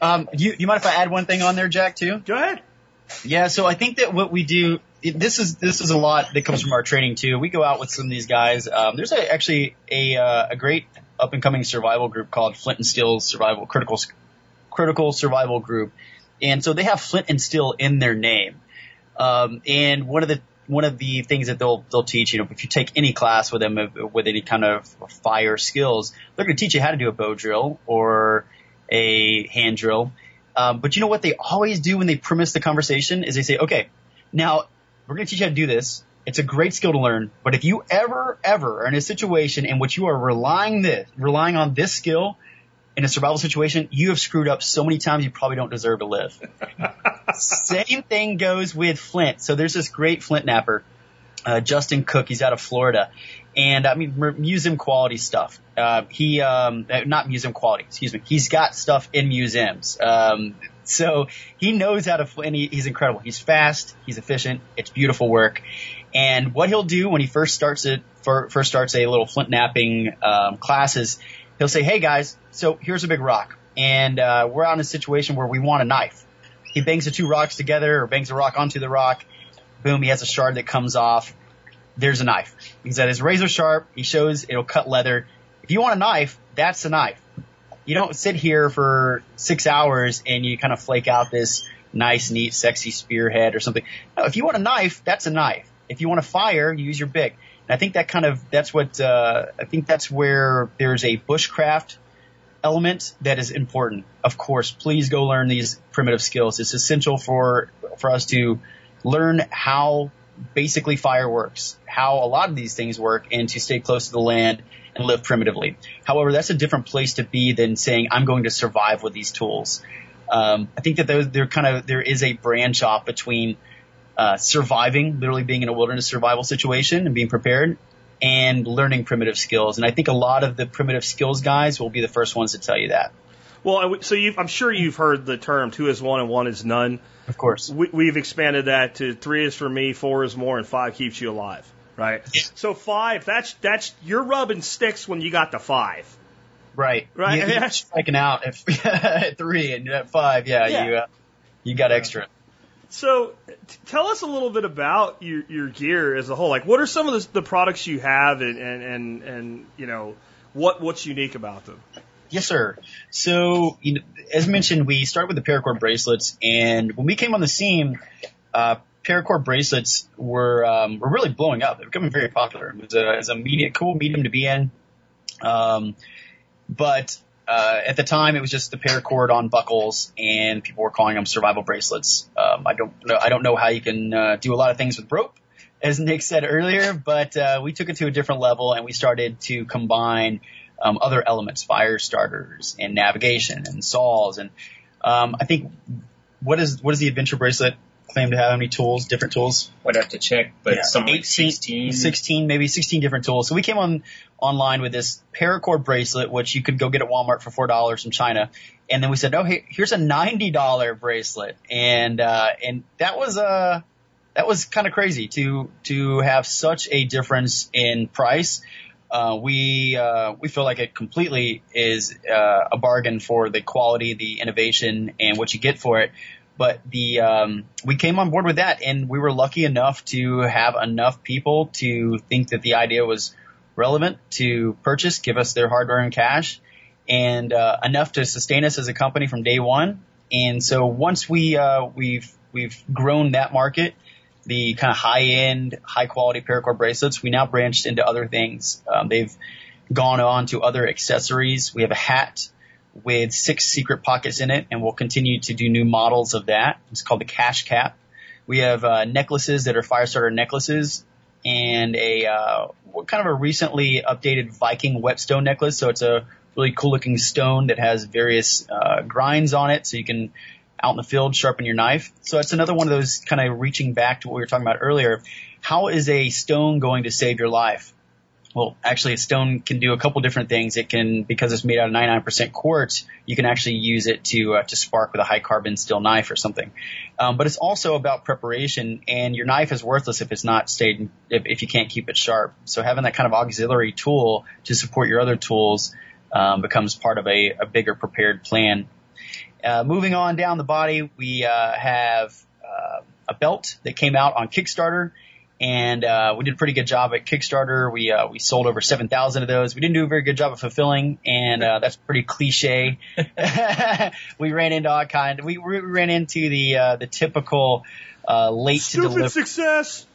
Um, you, you mind if I add one thing on there, Jack, too? Go ahead. Yeah, so I think that what we do, it, this is this is a lot that comes from our training too. We go out with some of these guys. Um, there's a, actually a uh, a great up and coming survival group called Flint and Steel Survival Critical Critical Survival Group, and so they have Flint and Steel in their name. Um, and one of the one of the things that they'll they'll teach, you know, if you take any class with them with any kind of fire skills, they're going to teach you how to do a bow drill or a hand drill. Um, but you know what they always do when they premise the conversation is they say, okay, now we're going to teach you how to do this. It's a great skill to learn, but if you ever, ever are in a situation in which you are relying this, relying on this skill in a survival situation, you have screwed up so many times you probably don't deserve to live. *laughs* Same thing goes with Flint. So there's this great Flint knapper, uh, Justin Cook. He's out of Florida, and I mean museum quality stuff. Uh, he um, uh, not museum quality, excuse me. He's got stuff in museums. Um, so he knows how to, and he, he's incredible. He's fast, he's efficient, it's beautiful work. And what he'll do when he first starts it, for, first starts a little flint knapping um, classes, he'll say, "Hey guys, so here's a big rock, and uh, we're out in a situation where we want a knife." He bangs the two rocks together, or bangs a rock onto the rock. Boom, he has a shard that comes off. There's a knife. He's at his razor sharp. He shows it'll cut leather. If you want a knife, that's a knife. You don't sit here for six hours and you kind of flake out this nice, neat, sexy spearhead or something. No, if you want a knife, that's a knife. If you want to fire, you use your Bic. And I think that kind of that's what uh, I think that's where there's a bushcraft element that is important. Of course, please go learn these primitive skills. It's essential for for us to learn how basically fire works, how a lot of these things work, and to stay close to the land and live primitively. However, that's a different place to be than saying I'm going to survive with these tools. Um, I think that there, there kind of there is a branch off between uh, surviving, literally being in a wilderness survival situation and being prepared, and learning primitive skills. And I think a lot of the primitive skills guys will be the first ones to tell you that. Well, so I'm sure you've heard the term two is one and one is none. Of course. We, have expanded that to three is for me, four is more, and five keeps you alive. Right. Yeah. So five, that's that's you're rubbing sticks when you got the five. Right. Right. You, you're *laughs* striking out if, at *laughs* three and at five. Yeah. yeah. You uh, you got extra. So, tell us a little bit about your, your gear as a whole. Like, what are some of the, the products you have, and, and, and, and you know, what what's unique about them? Yes, sir. So, you know, as mentioned, we started with the paracord bracelets, and when we came on the scene, uh, paracord bracelets were um, were really blowing up. They're becoming very popular. It was a, it was a medium, cool medium to be in. Um, but uh, at the time, it was just the paracord on buckles, and people were calling them survival bracelets. Um, I don't know. I don't know how you can uh, do a lot of things with rope, as Nick said earlier, but uh, we took it to a different level, and we started to combine um, other elements, fire starters and navigation and saws. And um, I think what is what is the adventure bracelet claim to have? How many tools? Different tools? I'd have to check, but yeah. some 18, 16. 16, maybe 16 different tools. So we came on online with this paracord bracelet, which you could go get at Walmart for four dollars from China. And then we said, oh, hey, here's a ninety dollar bracelet, and uh, and that was uh that was kind of crazy to to have such a difference in price uh, we uh, we feel like it completely is uh, a bargain for the quality, the innovation, and what you get for it. But the um, we came on board with that, and we were lucky enough to have enough people to think that the idea was relevant to purchase, give us their hard-earned cash, and uh, enough to sustain us as a company from day one. And so once we uh, we've we've grown that market the kind of high end, high quality paracord bracelets, we now branched into other things. Um, they've gone on to other accessories. We have a hat with six secret pockets in it, and we'll continue to do new models of that. It's called the Cache Cap. We have uh, necklaces that are fire starter necklaces, and a uh, kind of a recently updated Viking whetstone necklace. So it's a really cool looking stone that has various uh, grinds on it, so you can out in the field, sharpen your knife. So it's another one of those kind of reaching back to what we were talking about earlier. How is a stone going to save your life? Well, actually, a stone can do a couple different things. It can, because it's made out of 99% quartz, you can actually use it to uh, to spark with a high carbon steel knife or something. Um, but it's also about preparation, and your knife is worthless if it's not stayed if, if you can't keep it sharp. So having that kind of auxiliary tool to support your other tools um, becomes part of a, a bigger prepared plan. Uh, moving on down the body, we uh, have uh, a belt that came out on Kickstarter and uh, we did a pretty good job at Kickstarter. We uh, we sold over seven thousand of those. We didn't do a very good job of fulfilling, and uh, that's pretty cliche. *laughs* *laughs* we ran into all kind. We, we ran into the uh, the typical uh, late Stupid to deliver. success.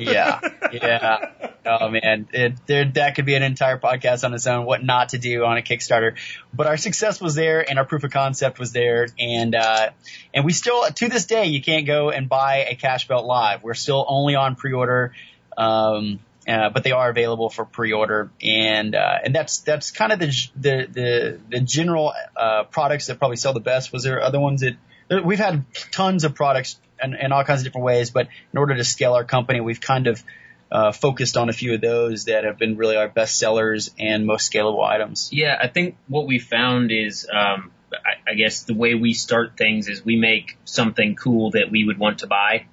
Yeah, yeah. Oh man, it, there that could be an entire podcast on its own. What not to do on a Kickstarter, but our success was there, and our proof of concept was there, and uh, and we still to this day you can't go and buy a cache belt live. We're still only on pre-order. Um, uh, but they are available for pre-order, and uh, and that's that's kind of the the the, the general uh, products that probably sell the best. Was there other ones that we've had tons of products in, in all kinds of different ways, but in order to scale our company, we've kind of uh, focused on a few of those that have been really our best sellers and most scalable items. Yeah, I think what we found is, um, I, I guess the way we start things is we make something cool that we would want to buy,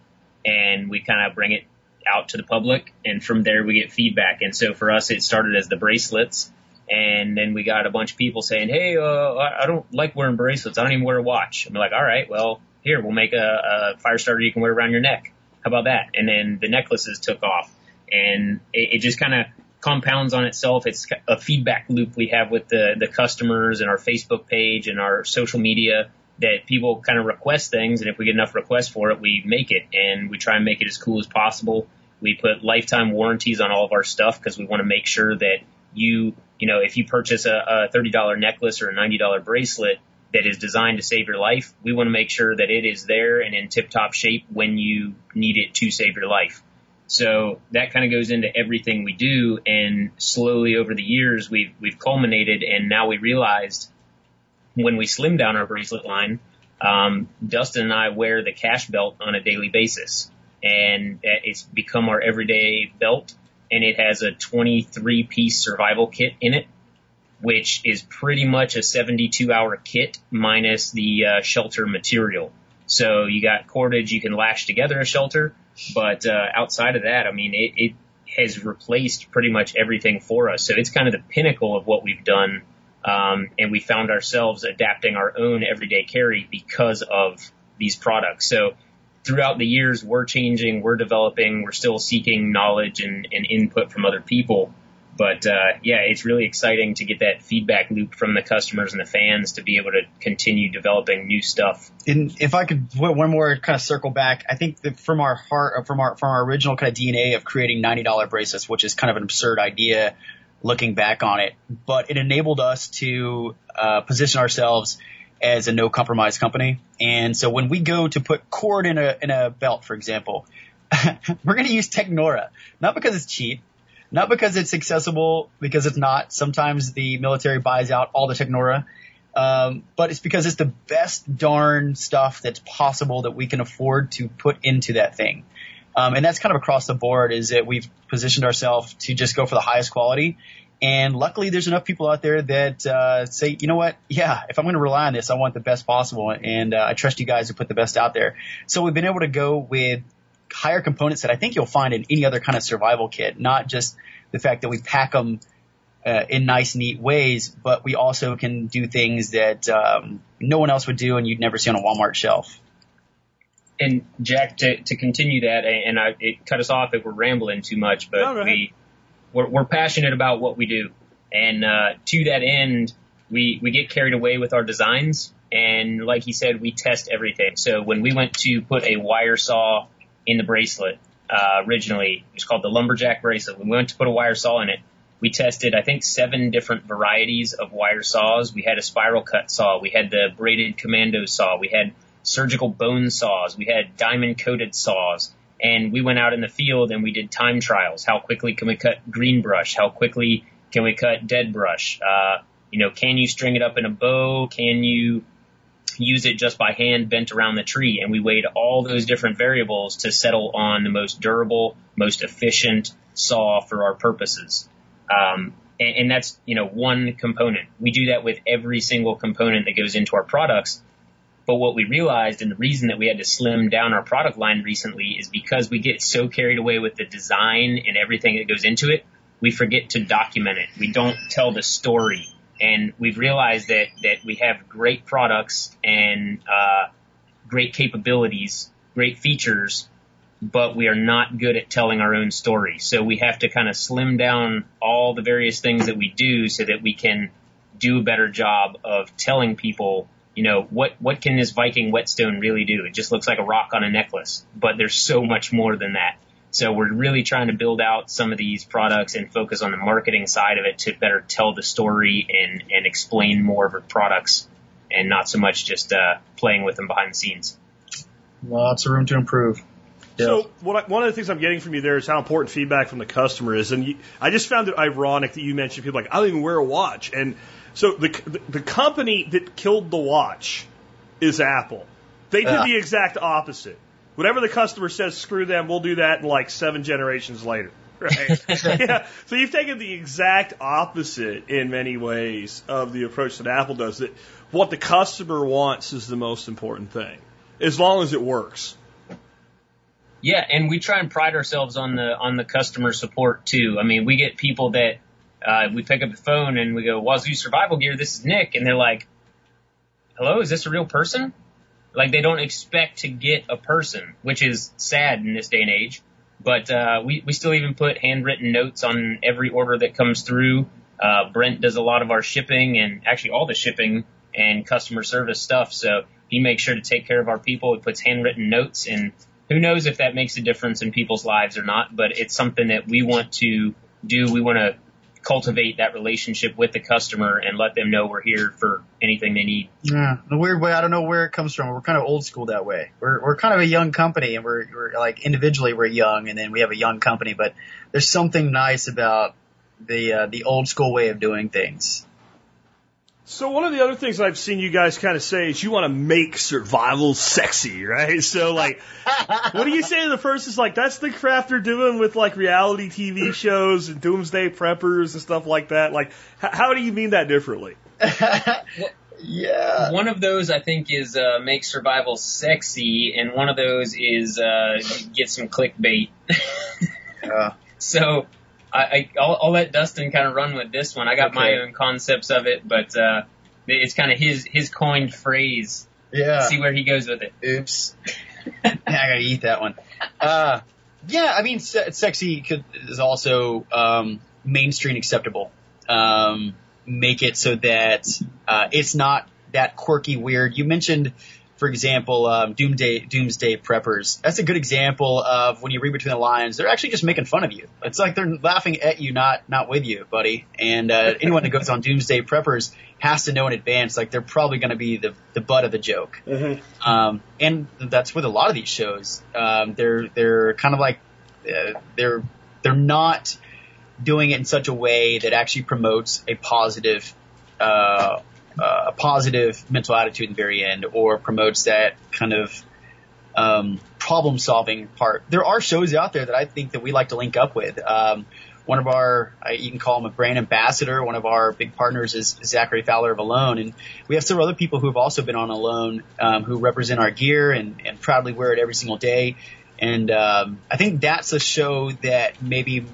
and we kind of bring it out to the public, and from there we get feedback. And so for us, it started as the bracelets, and then we got a bunch of people saying, "Hey, uh, I don't like wearing bracelets. I don't even wear a watch." We're like, "All right, well, here we'll make a, a fire starter you can wear around your neck. How about that?" And then the necklaces took off, and it, it just kind of compounds on itself. It's a feedback loop we have with the the customers and our Facebook page and our social media that people kind of request things, and if we get enough requests for it, we make it, and we try and make it as cool as possible. We put lifetime warranties on all of our stuff because we want to make sure that you, you know, if you purchase a, a $30 necklace or a $90 bracelet that is designed to save your life, we want to make sure that it is there and in tip top shape when you need it to save your life. So that kind of goes into everything we do. And slowly over the years, we've, we've culminated and now we realized when we slim down our bracelet line, um, Dustin and I wear the cache belt on a daily basis and it's become our everyday belt and it has a 23 piece survival kit in it, which is pretty much a 72 hour kit minus the uh, shelter material. So you got cordage, you can lash together a shelter, but uh, outside of that, I mean, it, it has replaced pretty much everything for us. So it's kind of the pinnacle of what we've done. Um, and we found ourselves adapting our own everyday carry because of these products. So throughout the years, we're changing, we're developing, we're still seeking knowledge and, and input from other people. But uh, yeah, it's really exciting to get that feedback loop from the customers and the fans to be able to continue developing new stuff. And if I could one more kind of circle back, I think that from our heart, from our from our original kind of DNA of creating ninety dollar bracelets, which is kind of an absurd idea, looking back on it, but it enabled us to uh, position ourselves as a no compromise company. And so when we go to put cord in a in a belt, for example, *laughs* we're going to use Technora, not because it's cheap, not because it's accessible, because it's not. Sometimes the military buys out all the Technora. Um, but it's because it's the best darn stuff that's possible that we can afford to put into that thing. Um, and that's kind of across the board is that we've positioned ourselves to just go for the highest quality. And luckily there's enough people out there that, uh, say, you know what? Yeah, if I'm going to rely on this, I want the best possible. And, uh, I trust you guys to put the best out there. So we've been able to go with higher components that I think you'll find in any other kind of survival kit, not just the fact that we pack them uh, in nice, neat ways, but we also can do things that um, no one else would do and you'd never see on a Walmart shelf. And Jack, to, to continue that, and I, it cut us off if we're rambling too much, but No, go ahead. we we're, we're passionate about what we do, and uh, to that end, we we get carried away with our designs, and like he said, we test everything. So when we went to put a wire saw in the bracelet, uh, originally it was called the lumberjack bracelet. We went to put a wire saw in it, we tested I think seven different varieties of wire saws. We had a spiral cut saw, we had the braided commando saw, we had surgical bone saws, we had diamond coated saws, and we went out in the field and we did time trials. How quickly can we cut green brush? How quickly can we cut dead brush? Uh, you know, can you string it up in a bow? Can you use it just by hand bent around the tree? And we weighed all those different variables to settle on the most durable, most efficient saw for our purposes. Um, and, and that's, you know, one component. We do that with every single component that goes into our products. But what we realized and the reason that we had to slim down our product line recently is because we get so carried away with the design and everything that goes into it, we forget to document it. We don't tell the story. And we've realized that, that we have great products and, uh, great capabilities, great features, but we are not good at telling our own story. So we have to kind of slim down all the various things that we do so that we can do a better job of telling people, you know, what, what can this Viking whetstone really do? It just looks like a rock on a necklace, but there's so much more than that. So we're really trying to build out some of these products and focus on the marketing side of it to better tell the story and, and explain more of our products and not so much just, uh, playing with them behind the scenes. Lots of room to improve. So what I, one of the things I'm getting from you there is how important feedback from the customer is, and you, I just found it ironic that you mentioned people like I don't even wear a watch, and so the the, the company that killed the watch is Apple. They did Yeah. the exact opposite. Whatever the customer says, screw them. We'll do that in like seven generations later. Right? *laughs* yeah. So you've taken the exact opposite in many ways of the approach that Apple does. That what the customer wants is the most important thing, as long as it works. Yeah, and we try and pride ourselves on the on the customer support too. I mean, we get people that uh, we pick up the phone and we go, "Wazoo Survival Gear, this is Nick," and they're like, "Hello, is this a real person?" Like they don't expect to get a person, which is sad in this day and age. But uh, we we still even put handwritten notes on every order that comes through. Uh, Brent does a lot of our shipping and actually all the shipping and customer service stuff. So he makes sure to take care of our people. He puts handwritten notes and who knows if that makes a difference in people's lives or not, but it's something that we want to do. We want to cultivate that relationship with the customer and let them know we're here for anything they need. Yeah, a weird way, I don't know where it comes from. We're kind of old school that way. We're we're kind of a young company, and we're we're like individually we're young, and then we have a young company. But there's something nice about the uh, the old school way of doing things. So one of the other things I've seen you guys kind of say is you want to make survival sexy, right? So like, what do you say to the first is like, that's the craft they're doing with like reality TV shows and doomsday preppers and stuff like that. Like, h- how do you mean that differently? *laughs* yeah. One of those I think is uh, make survival sexy, and one of those is uh, get some clickbait. *laughs* Uh, So I, I I'll, I'll let Dustin kind of run with this one. I got my own concepts of it, but uh, it's kind of his his coined phrase. yeah. See where he goes with it. Oops. *laughs* I gotta eat that one. Uh, yeah, I mean, se- sexy could, is also um, mainstream acceptable. Um, make it so that uh, it's not that quirky, weird. You mentioned, for example, um, Doomsday Doomsday Preppers. That's a good example of when you read between the lines. They're actually just making fun of you. It's like they're laughing at you, not not with you, buddy. And uh, *laughs* anyone that goes on Doomsday Preppers has to know in advance, like they're probably going to be the the butt of the joke. Um, and that's with a lot of these shows. Um, they're they're kind of like uh, they're they're not doing it in such a way that actually promotes a positive uh, uh, a positive mental attitude in the very end, or promotes that kind of um, problem solving part. There are shows out there that I think that we like to link up with. Um, one of our, uh, you can call him a brand ambassador. One of our big partners is Zachary Fowler of Alone, and we have several other people who have also been on Alone um, who represent our gear and, and proudly wear it every single day. And um, I think that's a show that maybe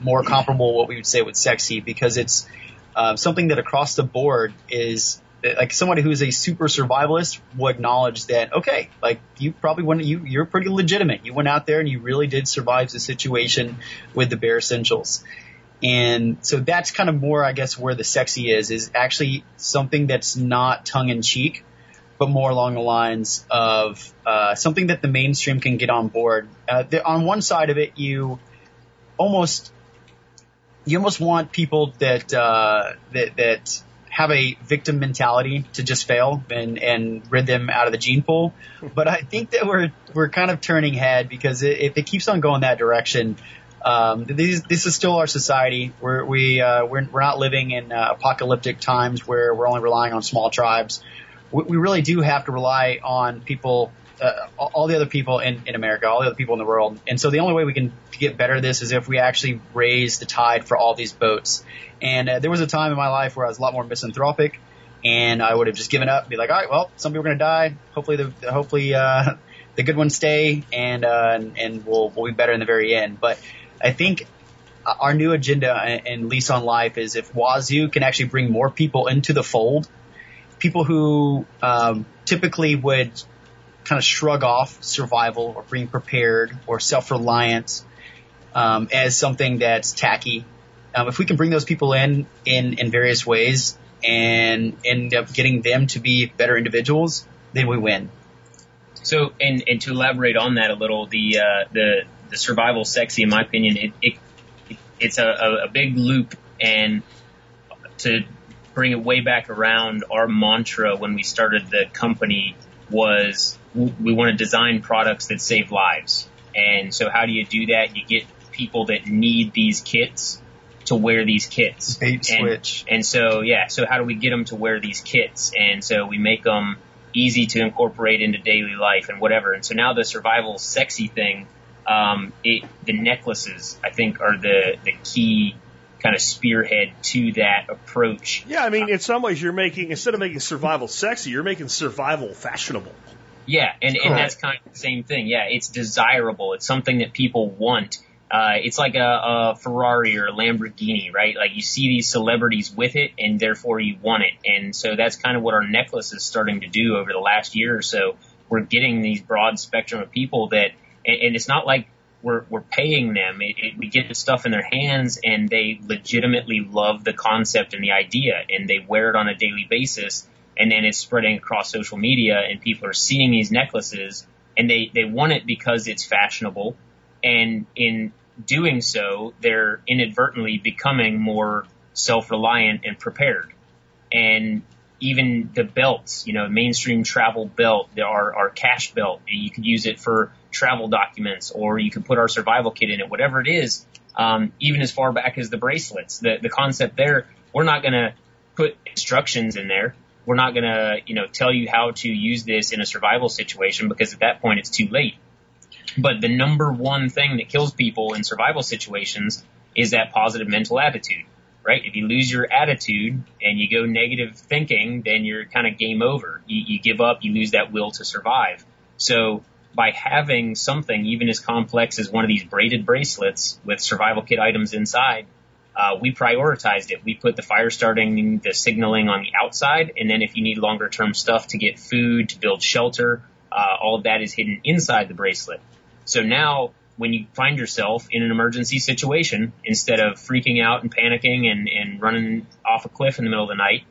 more comparable what we would say with sexy because it's uh, something that across the board is like somebody who's a super survivalist will acknowledge that okay, like you probably went you you're pretty legitimate. You went out there and you really did survive the situation with the bare essentials. And so that's kind of more, I guess, where the sexy is, is actually something that's not tongue in cheek, but more along the lines of uh, something that the mainstream can get on board. Uh, the, on one side of it, you almost you almost want people that uh, that that have a victim mentality to just fail and and rid them out of the gene pool. *laughs* But I think that we're we're kind of turning head because if it keeps on going that direction, um, this this is still our society. We're we uh, we're we're not living in uh, apocalyptic times where we're only relying on small tribes. We, we really do have to rely on people uh, all the other people in, in America, all the other people in the world. And so the only way we can get better at this is if we actually raise the tide for all these boats. And uh, there was a time in my life where I was a lot more misanthropic, and I would have just given up, and be like, all right, well, some people are going to die. Hopefully, the hopefully uh, *laughs* the good ones stay, and uh, and we'll we'll be better in the very end. But I think our new agenda and lease on life is if Wazoo can actually bring more people into the fold, people who um, typically would kind of shrug off survival or being prepared or self-reliance um, as something that's tacky. Um, if we can bring those people in in in various ways and end up getting them to be better individuals, then we win. So, and and to elaborate on that a little, the uh, the the survival sexy, in my opinion, it, it it's a, a big loop and to bring it way back around, our mantra when we started the company was we want to design products that save lives. And so how do you do that? You get people that need these kits to wear these kits. Bait and, switch. And so, yeah, so how do we get them to wear these kits? And so we make them easy to incorporate into daily life and whatever. And so now the survival sexy thing um, it, the necklaces, I think, are the, the key kind of spearhead to that approach. Yeah, I mean, in some ways, you're making instead of making survival sexy, you're making survival fashionable. Yeah, and, and that's kind of the same thing. Yeah, it's desirable. It's something that people want. Uh, it's like a, a Ferrari or a Lamborghini, right? Like you see these celebrities with it, and therefore you want it. And so that's kind of what our necklace is starting to do over the last year or so. We're getting these broad spectrum of people that and, and it's not like we're we're paying them. It, it, we get the stuff in their hands, and they legitimately love the concept and the idea, and they wear it on a daily basis. And then it's spreading across social media, and people are seeing these necklaces, and they they want it because it's fashionable, and in doing so, they're inadvertently becoming more self-reliant and prepared. And even the belts, you know, mainstream travel belt, our, our cache belt, you could use it for travel documents or you could put our survival kit in it, whatever it is, um, even as far back as the bracelets. The, the concept there, we're not going to put instructions in there. We're not going to, you know, tell you how to use this in a survival situation because at that point it's too late. But the number one thing that kills people in survival situations is that positive mental attitude right? If you lose your attitude and you go negative thinking, then you're kind of game over. You, you give up, you lose that will to survive. So by having something even as complex as one of these braided bracelets with survival kit items inside, uh, we prioritized it. We put the fire starting, the signaling on the outside, and then if you need longer term stuff to get food, to build shelter, uh, all of that is hidden inside the bracelet. So now when you find yourself in an emergency situation, instead of freaking out and panicking and, and running off a cliff in the middle of the night,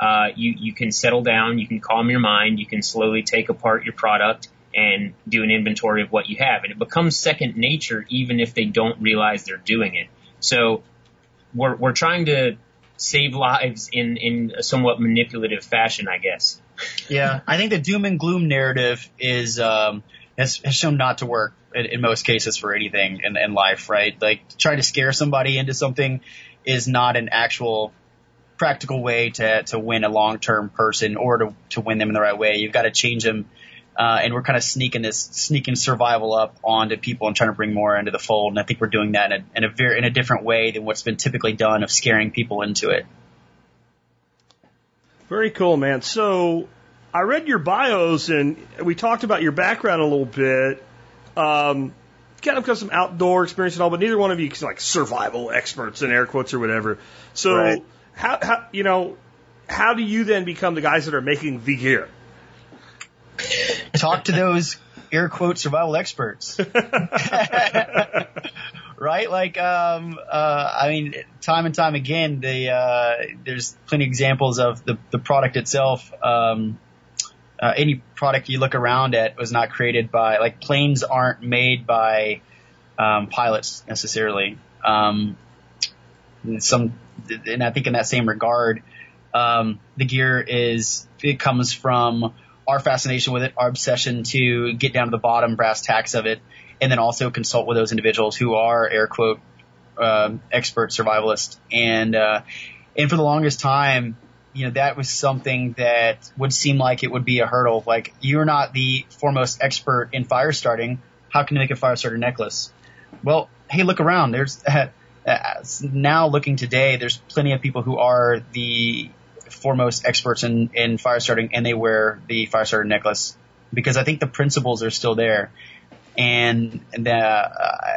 uh, you, you can settle down, you can calm your mind, you can slowly take apart your product and do an inventory of what you have. And it becomes second nature even if they don't realize they're doing it. So we're, we're trying to save lives in, in a somewhat manipulative fashion, I guess. Yeah, I think the doom and gloom narrative is um, has, has shown not to work in, in most cases for anything in, in life, right? Like trying to scare somebody into something is not an actual practical way to to win a long term person or to to win them in the right way. You've got to change them. Uh, and we're kind of sneaking this, sneaking survival up onto people and trying to bring more into the fold. And I think we're doing that in a, in a very, in a different way than what's been typically done of scaring people into it. Very cool, man. So I read your bios and we talked about your background a little bit. Um, kind of got some outdoor experience and all, but neither one of you is like survival experts in air quotes or whatever. So Right. how, how, you know, how do you then become the guys that are making the gear? Talk to those air quote survival experts. *laughs* right? Like, um, uh, I mean, time and time again, the, uh, there's plenty of examples of the, the product itself. Um, uh, any product you look around at was not created by, like, planes aren't made by, um, pilots necessarily. Um, some, and I think in that same regard, um, the gear is, it comes from our fascination with it, our obsession to get down to the bottom brass tacks of it, and then also consult with those individuals who are air quote um, expert survivalists. And uh, and for the longest time, you know, that was something that would seem like it would be a hurdle. Like, you're not the foremost expert in fire starting. How can you make a fire starter necklace? Well, hey, look around. There's, *laughs* uh, now looking today, there's plenty of people who are the foremost experts in, in fire starting and they wear the fire starter necklace because I think the principles are still there. And, and uh,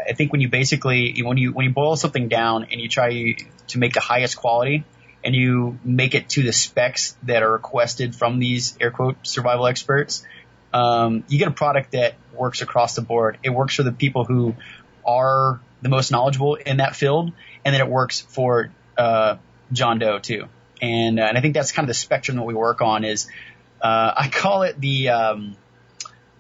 I think when you basically when you when you boil something down and you try to make the highest quality and you make it to the specs that are requested from these air quote survival experts, um, you get a product that works across the board. It works for the people who are the most knowledgeable in that field, and then it works for uh, John Doe too. And, uh, and I think that's kind of the spectrum that we work on. Is uh, I call it the um,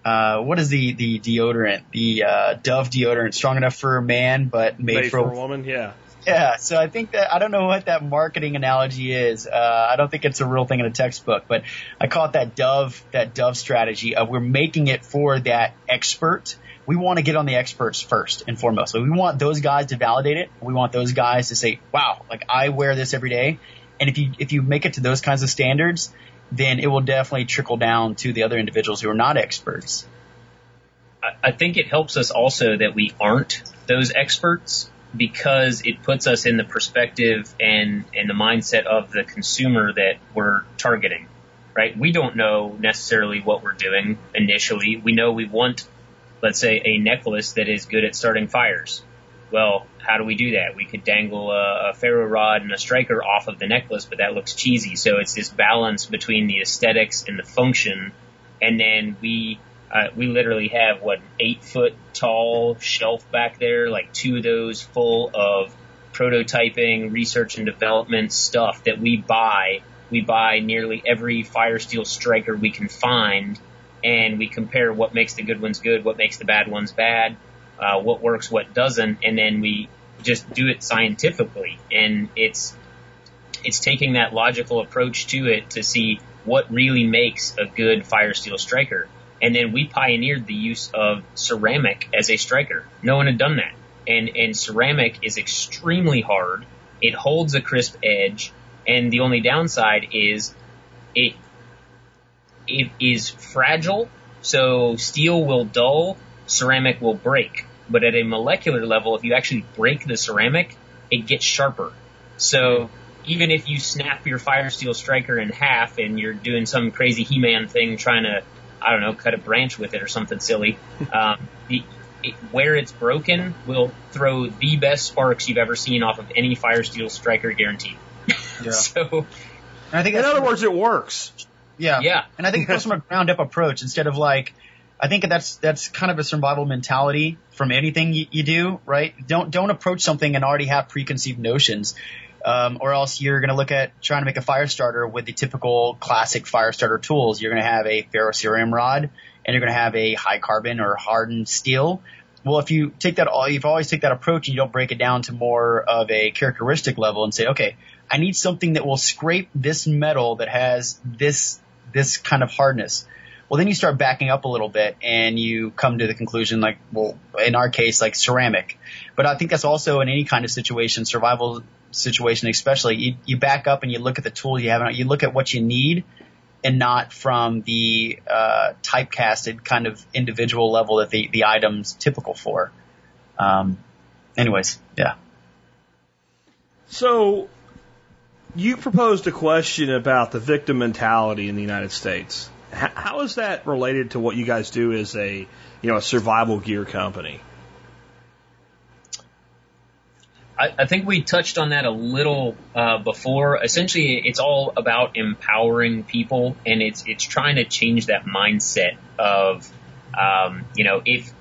uh, what is the the deodorant? The uh, Dove deodorant, strong enough for a man but made, Made for a woman, yeah. yeah, so I think that I don't know what that marketing analogy is. Uh, I don't think it's a real thing in a textbook, but I call it that Dove that Dove strategy of we're making it for that expert. We want to get on the experts first and foremost. So we want those guys to validate it. We want those guys to say, "Wow, like I wear this every day." And if you if you make it to those kinds of standards, then it will definitely trickle down to the other individuals who are not experts. I- think it helps us also that we aren't those experts because it puts us in the perspective and, and the mindset of the consumer that we're targeting, right? We don't know necessarily what we're doing initially. We know we want, let's say, a necklace that is good at starting fires. Well, how do we do that? We could dangle a, a ferro rod and a striker off of the necklace, but that looks cheesy. So it's this balance between the aesthetics and the function. And then we uh, we literally have what eight foot tall shelf back there, like two of those full of prototyping, research and development stuff that we buy. We buy nearly every fire steel striker we can find, and we compare what makes the good ones good, what makes the bad ones bad, uh, what works, what doesn't, and then we just do it scientifically. And it's it's taking that logical approach to it to see what really makes a good fire steel striker. And then we pioneered the use of ceramic as a striker. No one had done that. And, and ceramic is extremely hard. It holds a crisp edge. And the only downside is it, it is fragile. So steel will dull, ceramic will break. But at a molecular level, if you actually break the ceramic, it gets sharper. So even if you snap your fire steel striker in half and you're doing some crazy He-Man thing trying to, I don't know, cut a branch with it or something silly, *laughs* um, the, it, where it's broken will throw the best sparks you've ever seen off of any fire steel striker guaranteed. Yeah. *laughs* so And I think In other words, it works. Yeah. Yeah. And I think it comes from a ground up approach instead of like, I think that's, that's kind of a survival mentality from anything you, you do, right? Don't, don't approach something and already have preconceived notions. Um, or else you're going to look at trying to make a fire starter with the typical classic fire starter tools. You're going to have a ferrocerium rod and you're going to have a high carbon or hardened steel. Well, if you take that all, you've always take that approach and you don't break it down to more of a characteristic level and say, okay, I need something that will scrape this metal that has this, this kind of hardness. Well, then you start backing up a little bit and you come to the conclusion like, well, in our case, like ceramic. But I think that's also in any kind of situation, survival situation especially, you, you back up and you look at the tool you have, and you look at what you need and not from the uh, typecasted kind of individual level that the, the item's typical for. Um, anyways, yeah. So, you proposed a question about the victim mentality in the United States. How is that related to what you guys do as a, you know, a survival gear company? I, think we touched on that a little uh, before. Essentially, it's all about empowering people, and it's it's trying to change that mindset of, um, you know, if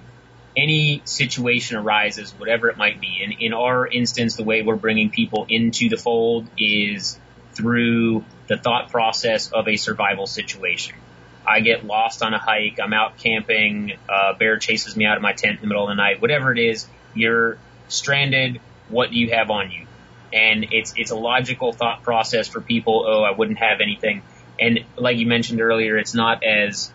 any situation arises, whatever it might be. In in our instance, the way we're bringing people into the fold is through the thought process of a survival situation. I get lost on a hike. I'm out camping. A bear chases me out of my tent in the middle of the night. Whatever it is, you're stranded. What do you have on you? And it's it's a logical thought process for people. Oh, I wouldn't have anything. And like you mentioned earlier, it's not as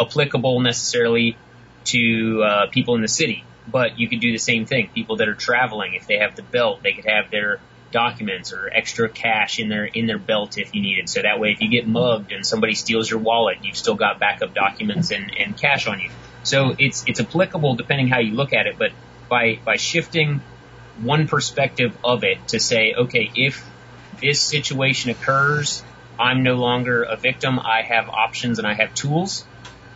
applicable necessarily to uh, people in the city, but you could do the same thing. People that are traveling, if they have the belt, they could have their documents or extra cash in their in their belt if you needed. So that way, if you get mugged and somebody steals your wallet, you've still got backup documents and, and cash on you. So it's it's applicable depending how you look at it. But by by shifting one perspective of it to say, okay, if this situation occurs, I'm no longer a victim. I have options and I have tools.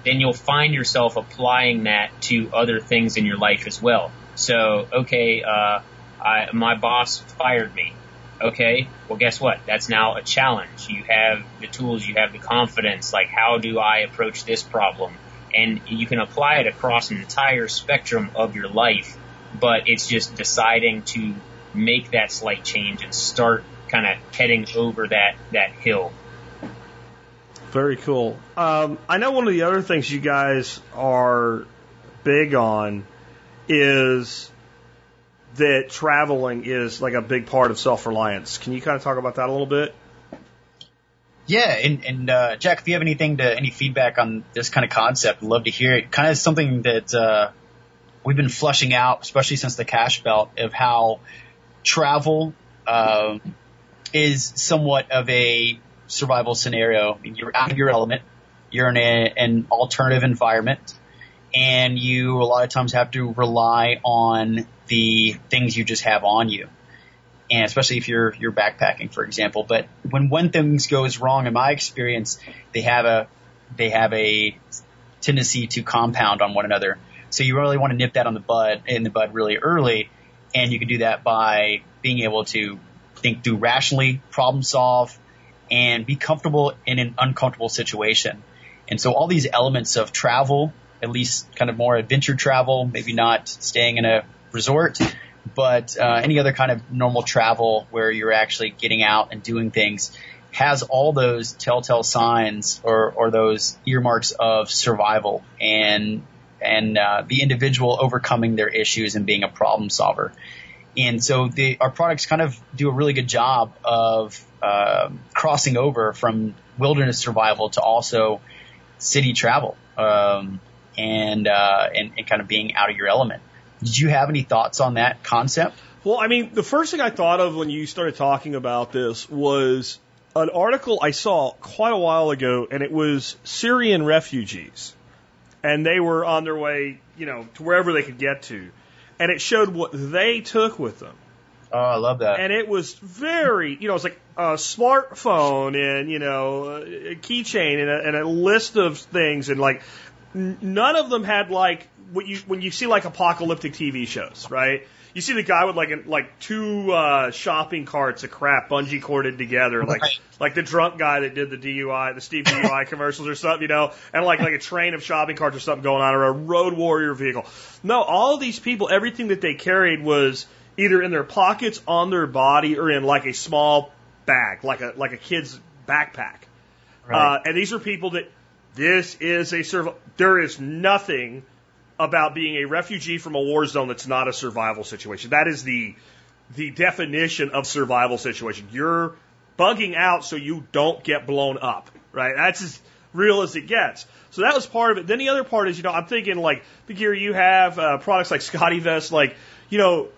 Then you'll find yourself applying that to other things in your life as well. So, okay, uh, I, my boss fired me. Okay, well, guess what? That's now a challenge. You have the tools, you have the confidence. Like, how do I approach this problem? And you can apply it across an entire spectrum of your life, but it's just deciding to make that slight change and start kind of heading over that, that hill. Very cool. Um, I know one of the other things you guys are big on is that traveling is like a big part of self reliance. Can you kind of talk about that a little bit? Yeah, and, and uh, Jack, if you have anything to any feedback on this kind of concept, I'd love to hear it. Kind of something that uh, we've been flushing out, especially since the cache belt, of how travel uh, is somewhat of a survival scenario. You're out of your element. You're in a, an alternative environment and you a lot of times have to rely on the things you just have on you. And especially if you're you're backpacking, for example. But when one thing goes wrong, in my experience, they have a they have a tendency to compound on one another. So you really want to nip that on the bud in the bud really early, and you can do that by being able to think through rationally, problem solve, and be comfortable in an uncomfortable situation. And so all these elements of travel at least kind of more adventure travel, maybe not staying in a resort, but uh, any other kind of normal travel where you're actually getting out and doing things has all those telltale signs or, or those earmarks of survival and and uh, the individual overcoming their issues and being a problem solver. And so the, our products kind of do a really good job of uh, crossing over from wilderness survival to also city travel. Um, and, uh, and, and kind of being out of your element. Did you have any thoughts on that concept? Well, I mean, the first thing I thought of when you started talking about this was an article I saw quite a while ago, and it was Syrian refugees. And they were on their way, you know, to wherever they could get to. And it showed what they took with them. Oh, I love that. And it was very, you know, it's like a smartphone and, you know, a keychain and a, and a list of things and like none of them had like what you when you see like apocalyptic TV shows, right? You see the guy with like an, like two uh, shopping carts of crap bungee corded together, like Right. like the drunk guy that did the DUI, the Steve DUI *laughs* commercials or something, you know, and like like a train of shopping carts or something going on, or a road warrior vehicle. No, all these people, everything that they carried was either in their pockets, on their body, or in like a small bag, like a like a kid's backpack. Uh, and these are people that this is a survival. There is nothing about being a refugee from a war zone that's not a survival situation. That is the the definition of survival situation. You're bugging out so you don't get blown up, right? That's as real as it gets. So that was part of it. Then the other part is, you know, I'm thinking like the gear you have, uh, products like SCOTTeVEST, like, you know,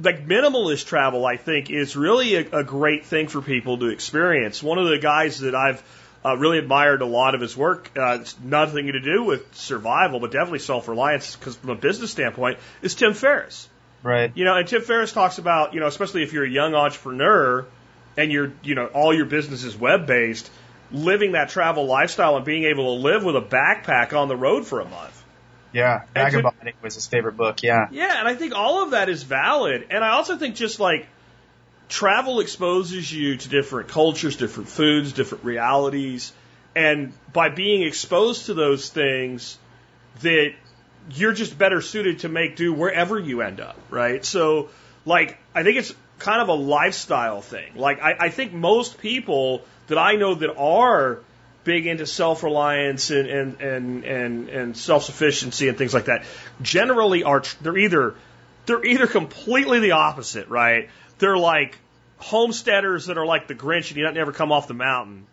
like minimalist travel, I think is really a, a great thing for people to experience. One of the guys that I've uh, really admired a lot of his work. Uh, it's nothing to do with survival, but definitely self-reliance, because from a business standpoint, is Tim Ferriss. Right. You know, and Tim Ferriss talks about, you know, especially if you're a young entrepreneur and you're, you know, all your business is web-based, living that travel lifestyle and being able to live with a backpack on the road for a month. Yeah. Vagabonding was his favorite book. Yeah. Yeah, and I think all of that is valid. And I also think just like travel exposes you to different cultures, different foods, different realities. And by being exposed to those things, that you're just better suited to make do wherever you end up, right? So, like, I think it's kind of a lifestyle thing. Like, I, I think most people that I know that are big into self-reliance and, and, and, and, and self-sufficiency and things like that generally are, they're either, they're either completely the opposite, right? They're like homesteaders that are like the Grinch and you don't never come off the mountain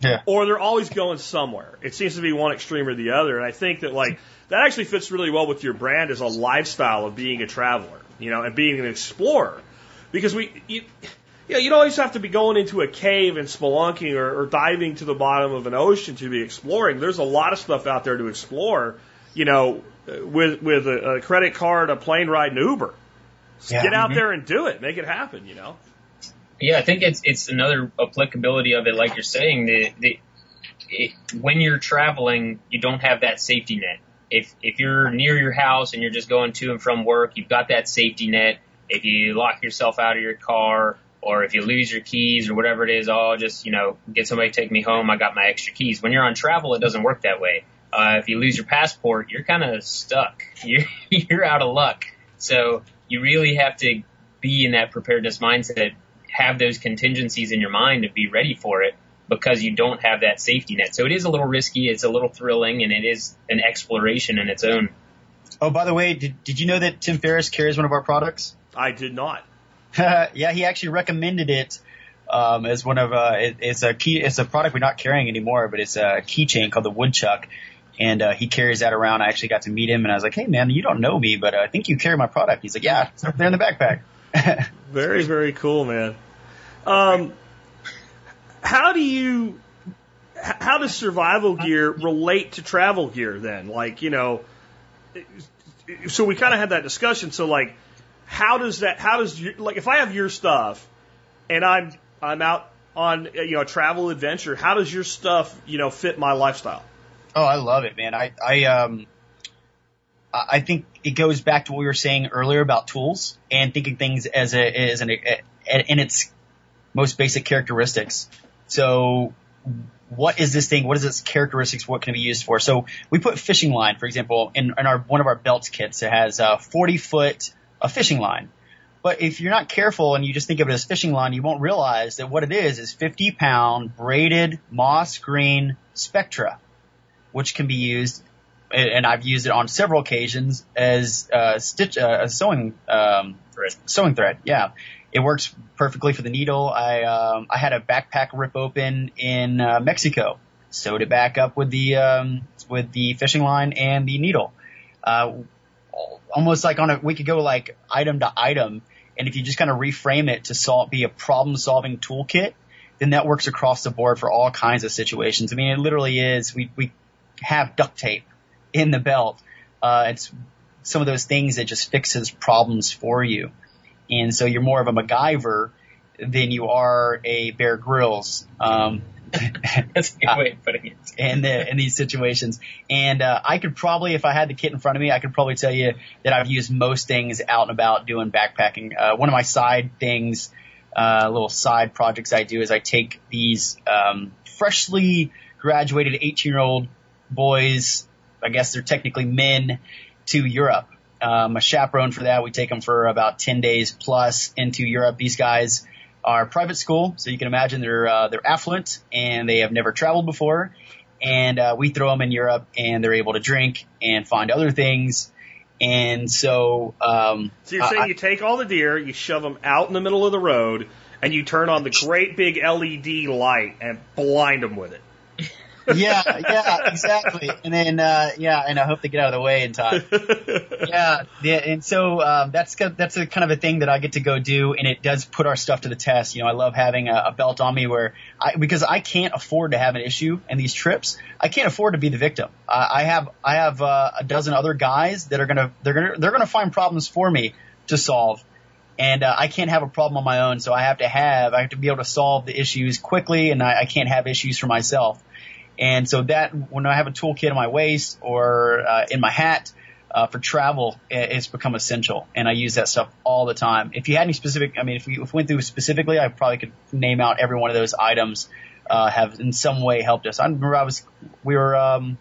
Yeah. or they're always going somewhere. It seems to be one extreme or the other. And I think that like that actually fits really well with your brand as a lifestyle of being a traveler, you know, and being an explorer. Because we, you, Yeah, you don't always have to be going into a cave and spelunking or, or diving to the bottom of an ocean to be exploring. There's a lot of stuff out there to explore. You know, with with a, a credit card, a plane ride, and Uber. Yeah. Get out Mhm. there and do it. Make it happen. You know. Yeah, I think it's it's another applicability of it, like you're saying. The, the it, when you're traveling, you don't have that safety net. If if you're near your house and you're just going to and from work, you've got that safety net. If you lock yourself out of your car, or if you lose your keys or whatever it is, oh, just you know, get somebody to take me home. I got my extra keys. When you're on travel, it doesn't work that way. Uh, if you lose your passport, you're kind of stuck. *laughs* You're you're out of luck. So you really have to be in that preparedness mindset have those contingencies in your mind to be ready for it because you don't have that safety net. So it is a little risky, it's a little thrilling, and it is an exploration in its own. Oh, by the way, did, did you know that Tim Ferriss carries one of our products? I did not. *laughs* yeah, he actually recommended it um, as one of uh, it, it's a key. It's a product we're not carrying anymore, but it's a keychain called the Woodchuck, and uh, he carries that around. I actually got to meet him, and I was like, "Hey, man, you don't know me, but uh, I think you carry my product." He's like, "Yeah, it's up there in the backpack." *laughs* Very, very cool, man. Um, how do you, how does survival gear relate to travel gear then? Like, you know, so we kind of had that discussion. So like, how does that, how does, your, like, if I have your stuff and I'm, I'm out on, you know, a travel adventure, how does your stuff, you know, fit my lifestyle? Oh, I love it, man. I, I, um, I think it goes back to what we were saying earlier about tools and thinking things as a, as an, in its most basic characteristics. So what is this thing? What is its characteristics? What can it be used for? So we put fishing line, for example, in, in our, one of our belts kits. It has a 40 foot, a fishing line. But if you're not careful and you just think of it as fishing line, you won't realize that what it is is 50 pound braided moss green spectra which can be used, and I've used it on several occasions as uh, stitch uh, a sewing um, Thread. sewing thread. Yeah, it works perfectly for the needle. I um, I had a backpack rip open in uh, Mexico, sewed it back up with the um, with the fishing line and the needle. Uh, almost like on a we could go like item to item, and if you just kind of reframe it to solve be a problem solving toolkit, then that works across the board for all kinds of situations. I mean, it literally is. We we have duct tape in the belt. Uh, it's some of those things that just fixes problems for you. And so you're more of a MacGyver than you are a Bear Grylls. Um, *laughs* That's a good way of putting it. in the, in these situations. And uh, I could probably, if I had the kit in front of me, I could probably tell you that I've used most things out and about doing backpacking. Uh, one of my side things, uh, little side projects I do is I take these um, freshly graduated 18 year old boys, I guess they're technically men, to Europe. Um, a chaperone for that. We take them for about 10 days plus into Europe. These guys are private school, so you can imagine they're uh, they're affluent and they have never traveled before. And uh, we throw them in Europe, and they're able to drink and find other things. And so, um, So you're saying I- you take all the deer, you shove them out in the middle of the road, and you turn on the great big LED light and blind them with it. Yeah, yeah, exactly. And then, uh, yeah, and I hope they get out of the way in time. *laughs* yeah, yeah, and so um, that's that's a kind of a thing that I get to go do, and it does put our stuff to the test. You know, I love having a, a belt on me where I because I can't afford to have an issue in these trips. I can't afford to be the victim. I, I have I have uh, a dozen other guys that are gonna they're gonna they're gonna find problems for me to solve. And uh, I can't have a problem on my own, so I have to have I have to be able to solve the issues quickly, and I, I can't have issues for myself. And so that when I have a toolkit in my waist or uh, in my hat uh, for travel, it's become essential, and I use that stuff all the time. If you had any specific, I mean, if we, if we went through specifically, I probably could name out every one of those items uh, have in some way helped us. I remember I was we were. Um,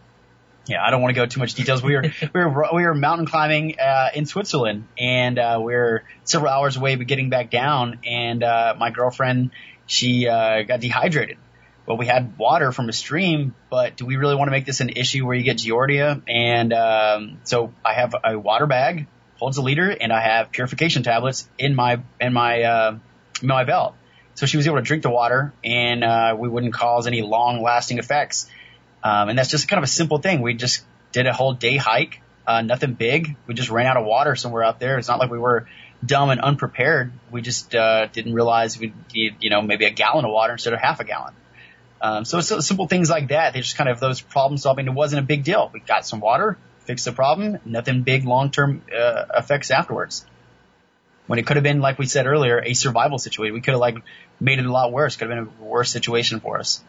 yeah, I don't want to go too much details. We were *laughs* we were we were mountain climbing uh, in Switzerland, and uh, we are several hours away, but getting back down. And uh, my girlfriend, she uh, got dehydrated. Well, we had water from a stream, but do we really want to make this an issue where you get giardia? And um, so I have a water bag, holds a liter, and I have purification tablets in my in my uh, in my belt. So she was able to drink the water, and uh, we wouldn't cause any long lasting effects. Um, and that's just kind of a simple thing. We just did a whole day hike, uh, nothing big. We just ran out of water somewhere out there. It's not like we were dumb and unprepared. We just uh, didn't realize we'd need, you know, maybe a gallon of water instead of half a gallon. Um, so so simple things like that. They just kind of those problem solving. It wasn't a big deal. We got some water, fixed the problem, nothing big long term uh, effects afterwards. When it could have been, like we said earlier, a survival situation. We could have like made it a lot worse. Could have been a worse situation for us.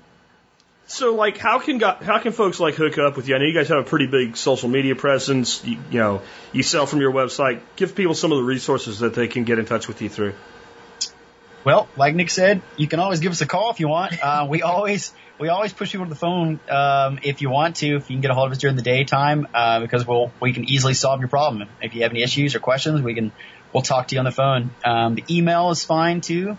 So, like, how can go- how can folks like hook up with you? I know you guys have a pretty big social media presence. You, you know, you sell from your website. Give people some of the resources that they can get in touch with you through. Well, like Nick said, you can always give us a call if you want. Uh, *laughs* we always we always push people to the phone um, if you want to. If you can get a hold of us during the daytime, uh, because we'll we can easily solve your problem. If you have any issues or questions, we can we'll talk to you on the phone. Um, the email is fine too.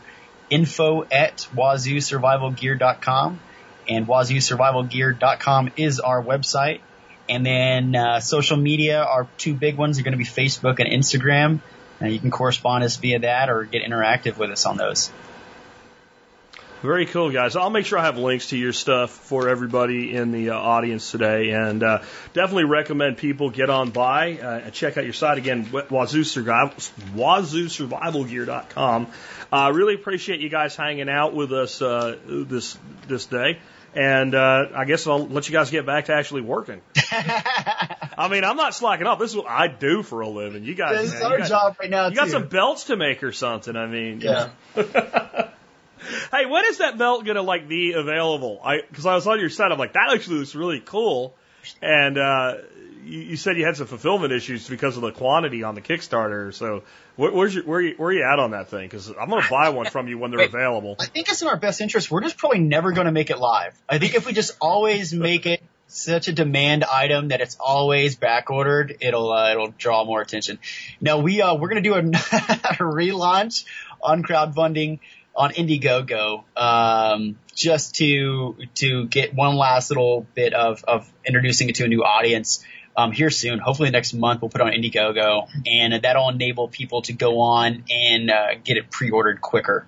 Info at wazoosurvivalgear.com and wazoosurvivalgear.com is our website. And then uh, social media, our two big ones are going to be Facebook and Instagram. And you can correspond us via that or get interactive with us on those. Very cool, guys. I'll make sure I have links to your stuff for everybody in the uh, audience today, and uh, definitely recommend people get on by uh, and check out your site again, Wazoo Survival, WazooSurvivalGear.com. I uh, really appreciate you guys hanging out with us uh, this this day. And uh, I guess I'll let you guys get back to actually working. *laughs* I mean, I'm not slacking off. This is what I do for a living. You guys, This is man, our you got, job right now, you got some belts to make or something. I mean, Yeah. *laughs* hey, when is that belt gonna like be available? I because I was on your site, I'm like that actually looks really cool, and uh, you, you said you had some fulfillment issues because of the quantity on the Kickstarter. So where, where's your, where you, where are you at on that thing? Because I'm gonna buy one from you when they're Wait. available. I think it's in our best interest. We're just probably never going to make it live. I think if we just always make it such a demand item that it's always back ordered, it'll uh, it'll draw more attention. Now we uh, we're to do a, *laughs* a relaunch on crowdfunding on Indiegogo um, just to to get one last little bit of of introducing it to a new audience. Um, here soon, hopefully next month, we'll put on Indiegogo, and that'll enable people to go on and uh, get it pre-ordered quicker.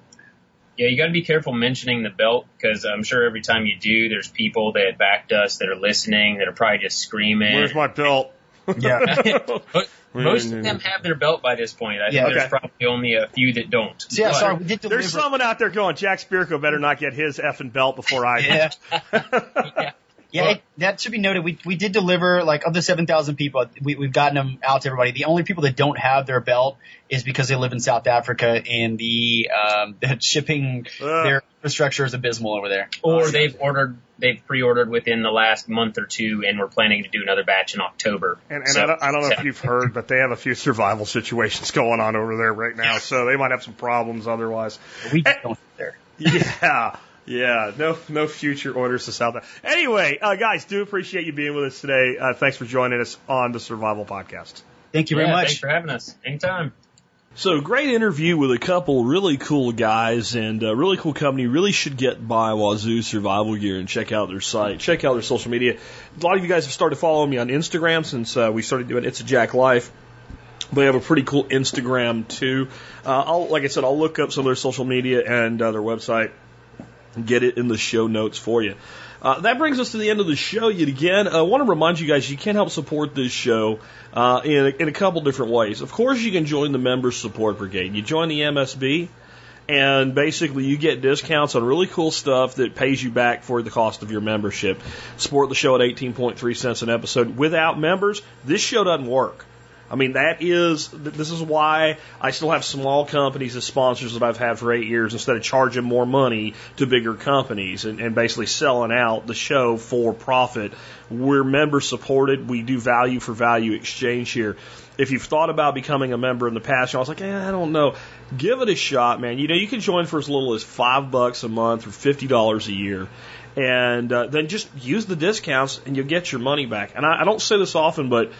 Yeah, you got to be careful mentioning the belt because I'm sure every time you do, there's people that backed us that are listening that are probably just screaming. Where's my belt? Yeah. *laughs* *laughs* Most of them have their belt by this point. I Yeah. think there's Okay. probably only a few that don't. So yeah, sorry, we did deliver. There's someone out there going, Jack Spirko better not get his effing belt before I do. *laughs* Yeah, Yeah. Yeah. It, that should be noted. We we did deliver like of the seven thousand people, we, we've gotten them out to everybody. The only people that don't have their belt is because they live in South Africa and the um *laughs* the shipping Ugh. their infrastructure is abysmal over there. Or they've ordered, they've pre-ordered within the last month or two, and we're planning to do another batch in October. And, and So- I, don't, I don't know if you've heard, but they have a few survival situations going on over there right now, so they might have some problems otherwise. We don't there. Yeah, yeah, no, no future orders to South. Anyway, uh, guys, do appreciate you being with us today. Uh, thanks for joining us on the Survival Podcast. Thank you very Yeah, much. Thanks for having us. Anytime. So great interview with a couple really cool guys and a really cool company. Really should get by Wazoo Survival Gear and check out their site, check out their social media. A lot of you guys have started following me on Instagram since uh, we started doing It's a Jack Life. They have a pretty cool Instagram too. Uh, I'll, like I said, I'll look up some of their social media and uh, their website and get it in the show notes for you. Uh, that brings us to the end of the show yet again. I want to remind you guys you can help support this show uh, in, a, in a couple different ways. Of course, you can join the Members Support Brigade. You join the MSB, and basically you get discounts on really cool stuff that pays you back for the cost of your membership. Support the show at 18.3 cents an episode. Without members, this show doesn't work. I mean, that is, this is why I still have small companies as sponsors that I've had for eight years instead of charging more money to bigger companies and, and basically selling out the show for profit. We're member supported. We do value for value exchange here. If you've thought about becoming a member in the past, I was like, eh, I don't know. Give it a shot, man. You know, you can join for as little as five bucks a month or fifty dollars a year, and uh, then just use the discounts and you'll get your money back. And I, I don't say this often, but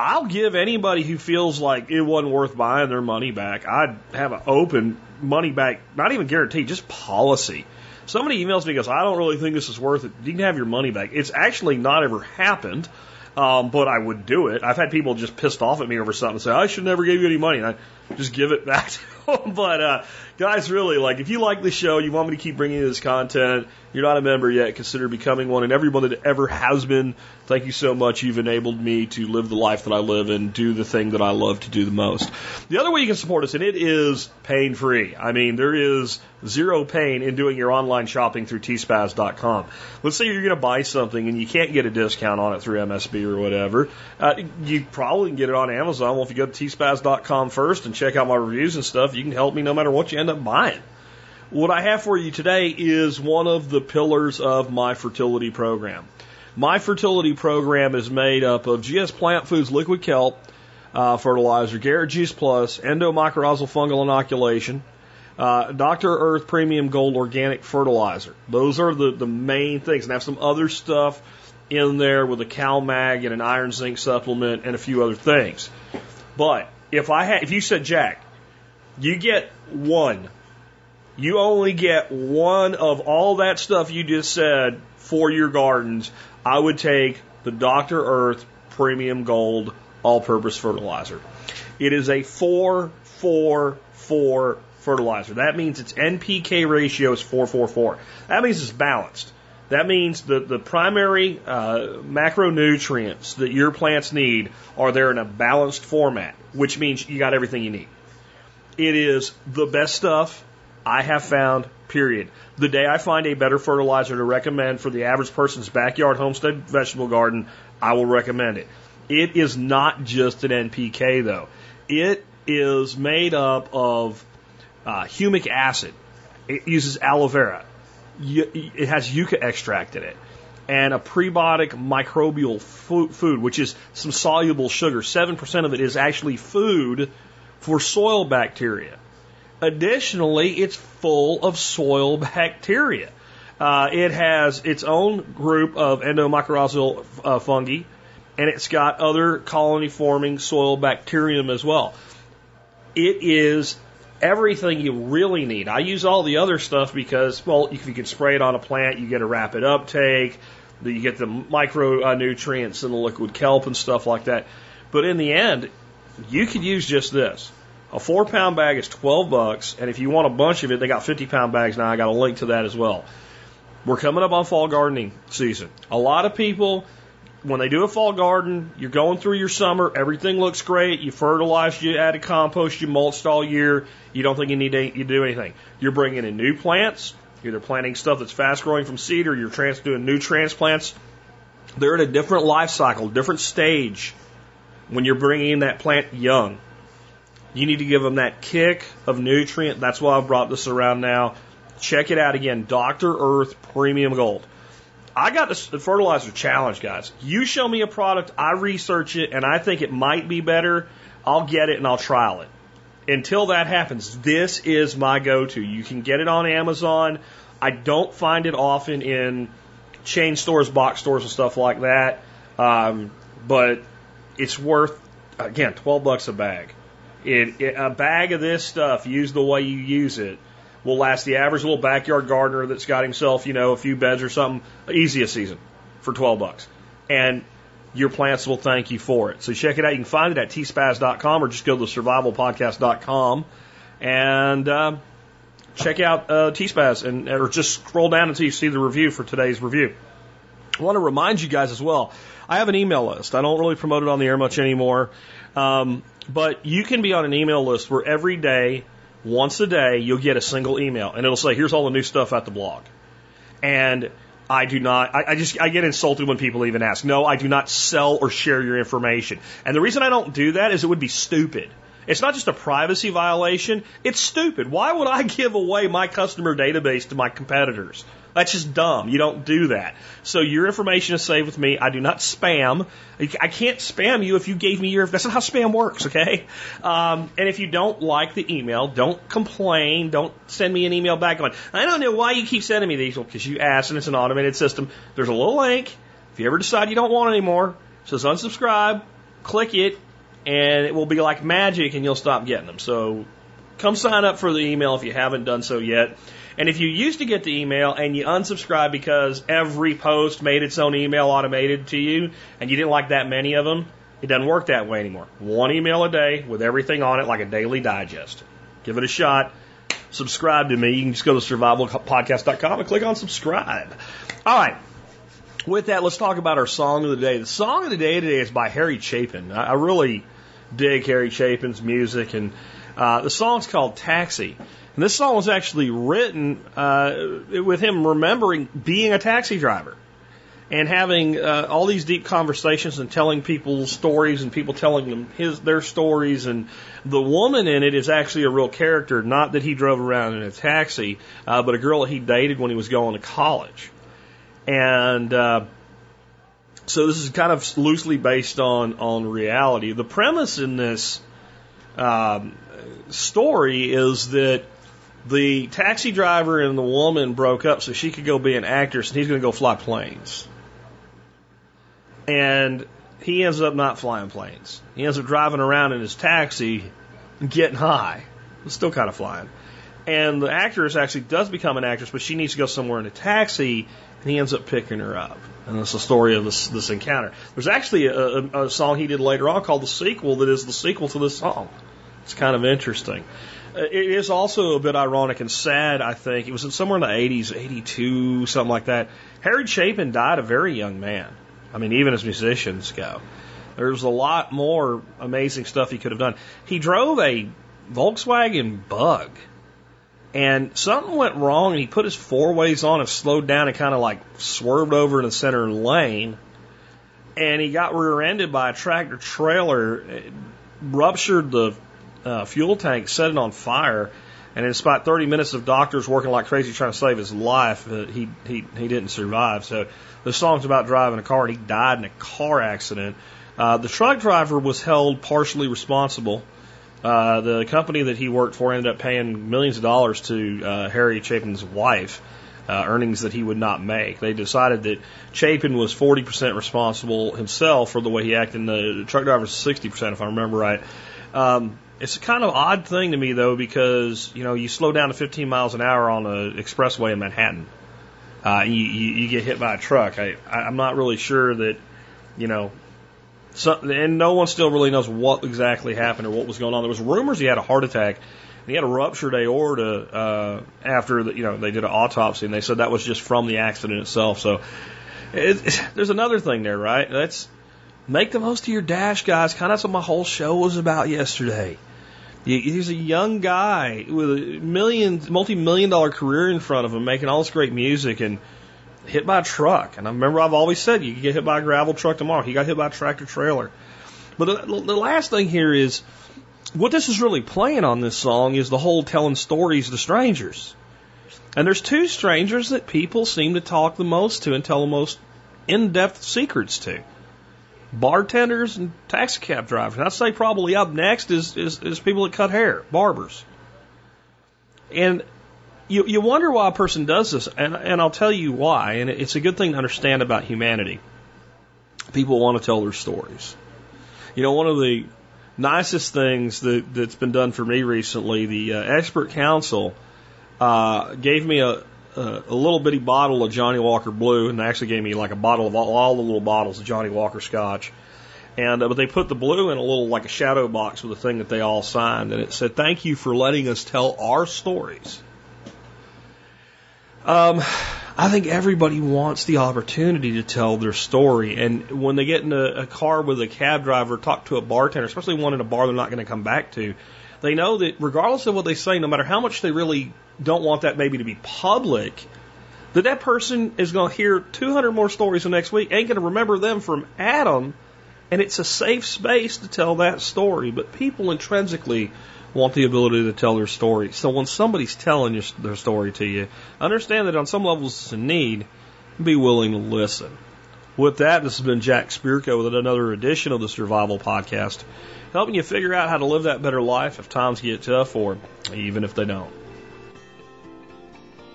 I'll give anybody who feels like it wasn't worth buying their money back. I'd have an open money back, not even guaranteed, just policy. Somebody emails me and goes, I don't really think this is worth it. You can have your money back. It's actually not ever happened, um, but I would do it. I've had people just pissed off at me over something and say, I should never give you any money. And I, just give it back to *laughs* them. But uh, guys, really, like if you like the show, you want me to keep bringing you this content, you're not a member yet, consider becoming one. And everyone that ever has been, thank you so much. You've enabled me to live the life that I live and do the thing that I love to do the most. The other way you can support us, and it is pain free. I mean, there is zero pain in doing your online shopping through tspaz.com. Let's say you're going to buy something and you can't get a discount on it through MSB or whatever. Uh, you probably can get it on Amazon. Well, if you go to tspaz.com first and check out my reviews and stuff, you can help me no matter what you end up buying. What I have for you today is one of the pillars of my fertility program. My fertility program is made up of GS Plant Foods liquid kelp uh, fertilizer, Garrett Juice Plus, endomycorrhizal fungal inoculation, uh, Dr. Earth Premium Gold Organic Fertilizer. Those are the, the main things. And I have some other stuff in there with a CalMag and an iron zinc supplement and a few other things. But if I had, if you said, Jack, you get one you only get one of all that stuff you just said for your gardens, I would take the Dr. Earth Premium Gold All Purpose Fertilizer. It is a 4 4 4 fertilizer. That means its NPK ratio is 444. That means it's balanced. That means the, the primary uh, macronutrients that your plants need are there in a balanced format, which means you got everything you need. It is the best stuff I have found, period. The day I find a better fertilizer to recommend for the average person's backyard homestead vegetable garden, I will recommend it. It is not just an NPK though. It is made up of uh, humic acid. It uses aloe vera. It has yucca extract in it. And a prebiotic microbial food, which is some soluble sugar. 7% of it is actually food for soil bacteria. Additionally, it's full of soil bacteria. Uh, it has its own group of endomycorrhizal uh, fungi, and it's got other colony forming soil bacterium as well. It is everything you really need. I use all the other stuff because, well, if you can spray it on a plant, you get a rapid uptake, you get the micronutrients uh, in the liquid kelp and stuff like that. But in the end, you could use just this. A four pound bag is 12 bucks, and if you want a bunch of it, they got 50 pound bags now. I got a link to that as well. We're coming up on fall gardening season. A lot of people, when they do a fall garden, you're going through your summer, everything looks great, you fertilized, you added compost, you mulched all year, you don't think you need to you do anything. You're bringing in new plants, you're either planting stuff that's fast growing from seed or you're trans- doing new transplants. They're at a different life cycle, different stage when you're bringing in that plant young. You need to give them that kick of nutrient. That's why I brought this around now. Check it out again. Dr. Earth Premium Gold. I got the fertilizer challenge, guys. You show me a product, I research it, and I think it might be better. I'll get it and I'll trial it. Until that happens, this is my go to. You can get it on Amazon. I don't find it often in chain stores, box stores, and stuff like that. Um, but it's worth, again, 12 bucks a bag. It, it, a bag of this stuff, used the way you use it, will last the average little backyard gardener that's got himself, you know, a few beds or something, easy a season for 12 bucks. And your plants will thank you for it. So check it out. You can find it at tspaz.com or just go to survivalpodcast.com and uh, check out uh, tspaz and or just scroll down until you see the review for today's review. I want to remind you guys as well. I have an email list. I don't really promote it on the air much anymore. Um, but you can be on an email list where every day, once a day, you'll get a single email and it'll say, here's all the new stuff at the blog. And I do not, I, I just, I get insulted when people even ask. No, I do not sell or share your information. And the reason I don't do that is it would be stupid. It's not just a privacy violation, it's stupid. Why would I *laughs* give away my customer database to my competitors? That's just dumb. You don't do that. So your information is saved with me. I do not spam. I can't spam you if you gave me your. That's not how spam works, okay? Um, and if you don't like the email, don't complain. Don't send me an email back going, I don't know why you keep sending me these. Because you asked and it's an automated system. There's a little link. If you ever decide you don't want it anymore, it says unsubscribe. Click it, and it will be like magic, and you'll stop getting them. So come sign up for the email if you haven't done so yet. And if you used to get the email and you unsubscribe because every post made its own email automated to you and you didn't like that many of them, It doesn't work that way anymore. One email a day with everything on it like a daily digest. Give it a shot. Subscribe to me. You can just go to survivalpodcast.com and click on subscribe. All right. With that, let's talk about our song of the day. The song of the day today is by Harry Chapin. I, really dig Harry Chapin's music, and uh, the song's called Taxi. And this song was actually written uh, with him remembering being a taxi driver and having uh, all these deep conversations and telling people stories and people telling them his their stories. And the woman in it is actually a real character not that he drove around in a taxi uh, but a girl that he dated when he was going to college. And uh, so this is kind of loosely based on on reality. The premise in this um, story is that the taxi driver and the woman broke up so she could go be an actress and he's going to go fly planes and he ends up not flying planes. He ends up driving around in his taxi, getting high, still kind of flying. And the actress actually does become an actress, but she needs to go somewhere in a taxi, and he ends up picking her up. And that's the story of this, this encounter. There's actually a, a, a song he did later on called The Sequel that is the sequel to this song. It's kind of interesting. Uh, it is also a bit ironic and sad, I think. It was somewhere in the 80s, 82, something like that. Harry Chapin died a very young man. I mean, even as musicians go. There's a lot more amazing stuff he could have done. He drove a Volkswagen Bug, and something went wrong, and he put his four ways on and slowed down and kind of like swerved over in the center lane, and he got rear-ended by a tractor trailer, ruptured the uh, fuel tank, set it on fire, and in about 30 minutes of doctors working like crazy trying to save his life, uh, he he he didn't survive. So the song's about driving a car, and he died in a car accident. Uh, the truck driver was held partially responsible. Uh, the company that he worked for ended up paying millions of dollars to uh, Harry Chapin's wife, uh, earnings that he would not make. They decided that Chapin was 40% responsible himself for the way he acted, and the truck driver was 60%, if I remember right. Um, it's a kind of odd thing to me, though, because you know you slow down to 15 miles an hour on an expressway in Manhattan uh, you, you, you get hit by a truck. I, I'm not really sure that, you know, so, and no one still really knows what exactly happened or what was going on. There was rumors he had a heart attack. He had a ruptured aorta uh, after the, you know they did an autopsy, and they said that was just from the accident itself. So it, it, *laughs* there's another thing there, right? That's make the most of your dash, guys. Kind of what my whole show was about yesterday. He's a young guy with a million, multi-million dollar career in front of him, making all this great music, and hit by a truck. And I remember I've always said you could get hit by a gravel truck tomorrow. He got hit by a tractor trailer. But the, the last thing here is what this is really playing on this song is the whole telling stories to strangers. And there's two strangers that people seem to talk the most to and tell the most in-depth secrets to bartenders and taxi cab drivers. I'd say probably up next is, is, is people that cut hair, barbers. And you, you wonder why a person does this, and, and I'll tell you why, and it's a good thing to understand about humanity. People want to tell their stories. You know, one of the nicest things that, that's been done for me recently, the uh, expert council uh, gave me a, a, little bitty bottle of Johnnie Walker Blue, and they actually gave me like a bottle of all, all the little bottles of Johnnie Walker Scotch. And uh, but they put the blue in a little like a shadow box with a thing that they all signed, and it said, "Thank you for letting us tell our stories." Um, I think everybody wants the opportunity to tell their story, and when they get in a, a car with a cab driver, talk to a bartender, especially one in a bar they're not going to come back to, they know that regardless of what they say, no matter how much they really don't want that maybe to be public, that that person is going to hear 200 more stories the next week, ain't going to remember them from Adam, and it's a safe space to tell that story. But people intrinsically want the ability to tell their story. So when somebody's telling you their story to you, understand that on some levels it's a need, be willing to listen. With that, this has been Jack Spirko with another edition of the Survival Podcast, helping you figure out how to live that better life if times get tough or even if they don't.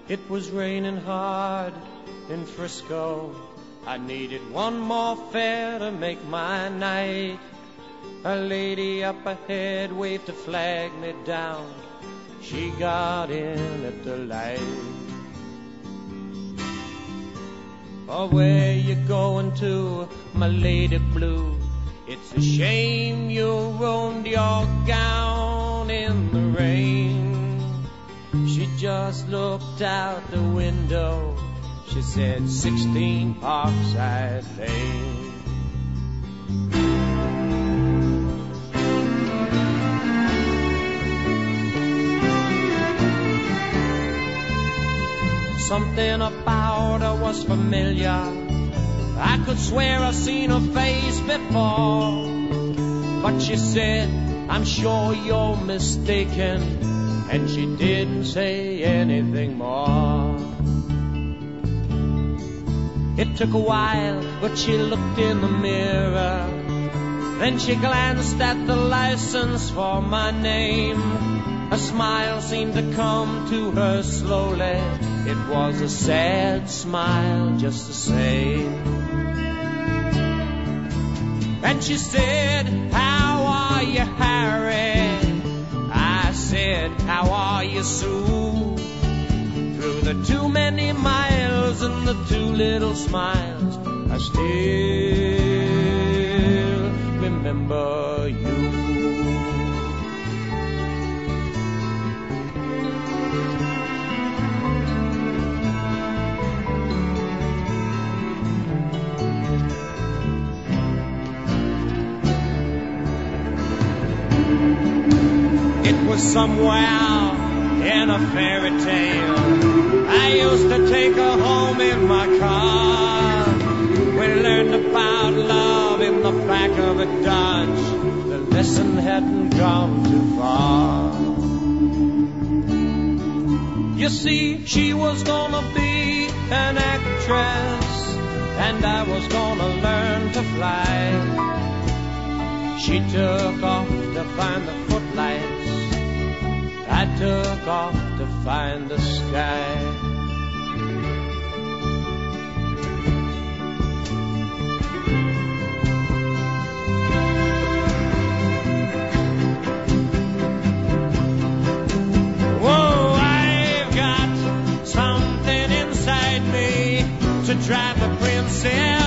It was raining hard in Frisco. I needed one more fare to make my night. A lady up ahead waved to flag me down. She got in at the light. Oh, where you going to, my lady blue? It's a shame you ruined your gown in the rain. Just looked out the window. She said, 16 Parkside Lane. Something about her was familiar. I could swear I've seen her face before. But she said, I'm sure you're mistaken. And she didn't say anything more. It took a while, but she looked in the mirror. Then she glanced at the license for my name. A smile seemed to come to her slowly. It was a sad smile, just the same. And she said, How are you, Harry? Said, How are you, Sue? Through the too many miles and the too little smiles, I still remember you. It was somewhere in a fairy tale. I used to take her home in my car. We learned about love in the back of a Dodge. The lesson hadn't gone too far. You see, she was gonna be an actress, and I was gonna learn to fly. She took off to find the footlights. I took off to find the sky. Whoa, I've got something inside me to drive the princess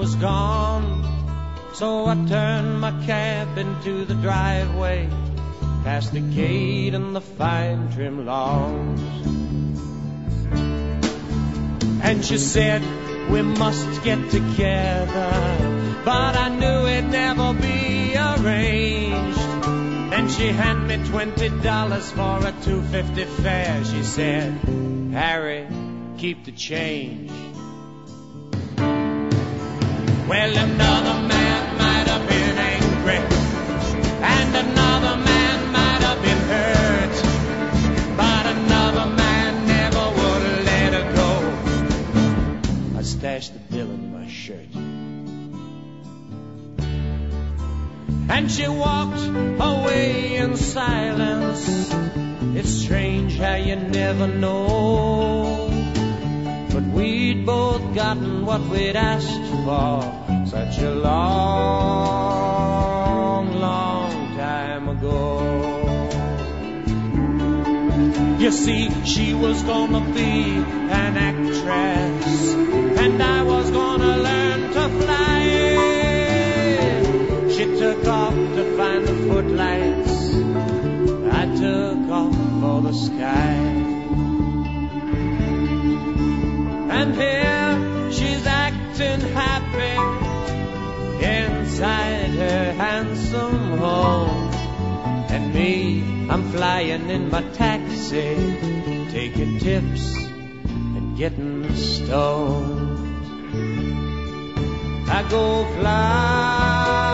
was gone. So I turned my cab into the driveway, past the gate and the fine trim lawns. And she said, We must get together. But I knew it'd never be arranged. Then she handed me twenty dollars for a two fifty fare. She said, Harry, keep the change. Well, another man might have been angry, and another man might have been hurt, but another man never would have let her go. I stashed the bill in my shirt. And she walked away in silence. It's strange how you never know. But we'd both gotten what we'd asked for such a long, long time ago. You see, she was gonna be an actress, and I was gonna learn to fly. She took off to find the footlights, I took off for the sky. And here she's acting happy inside her handsome home. And me, I'm flying in my taxi, taking tips and getting stoned. I go flying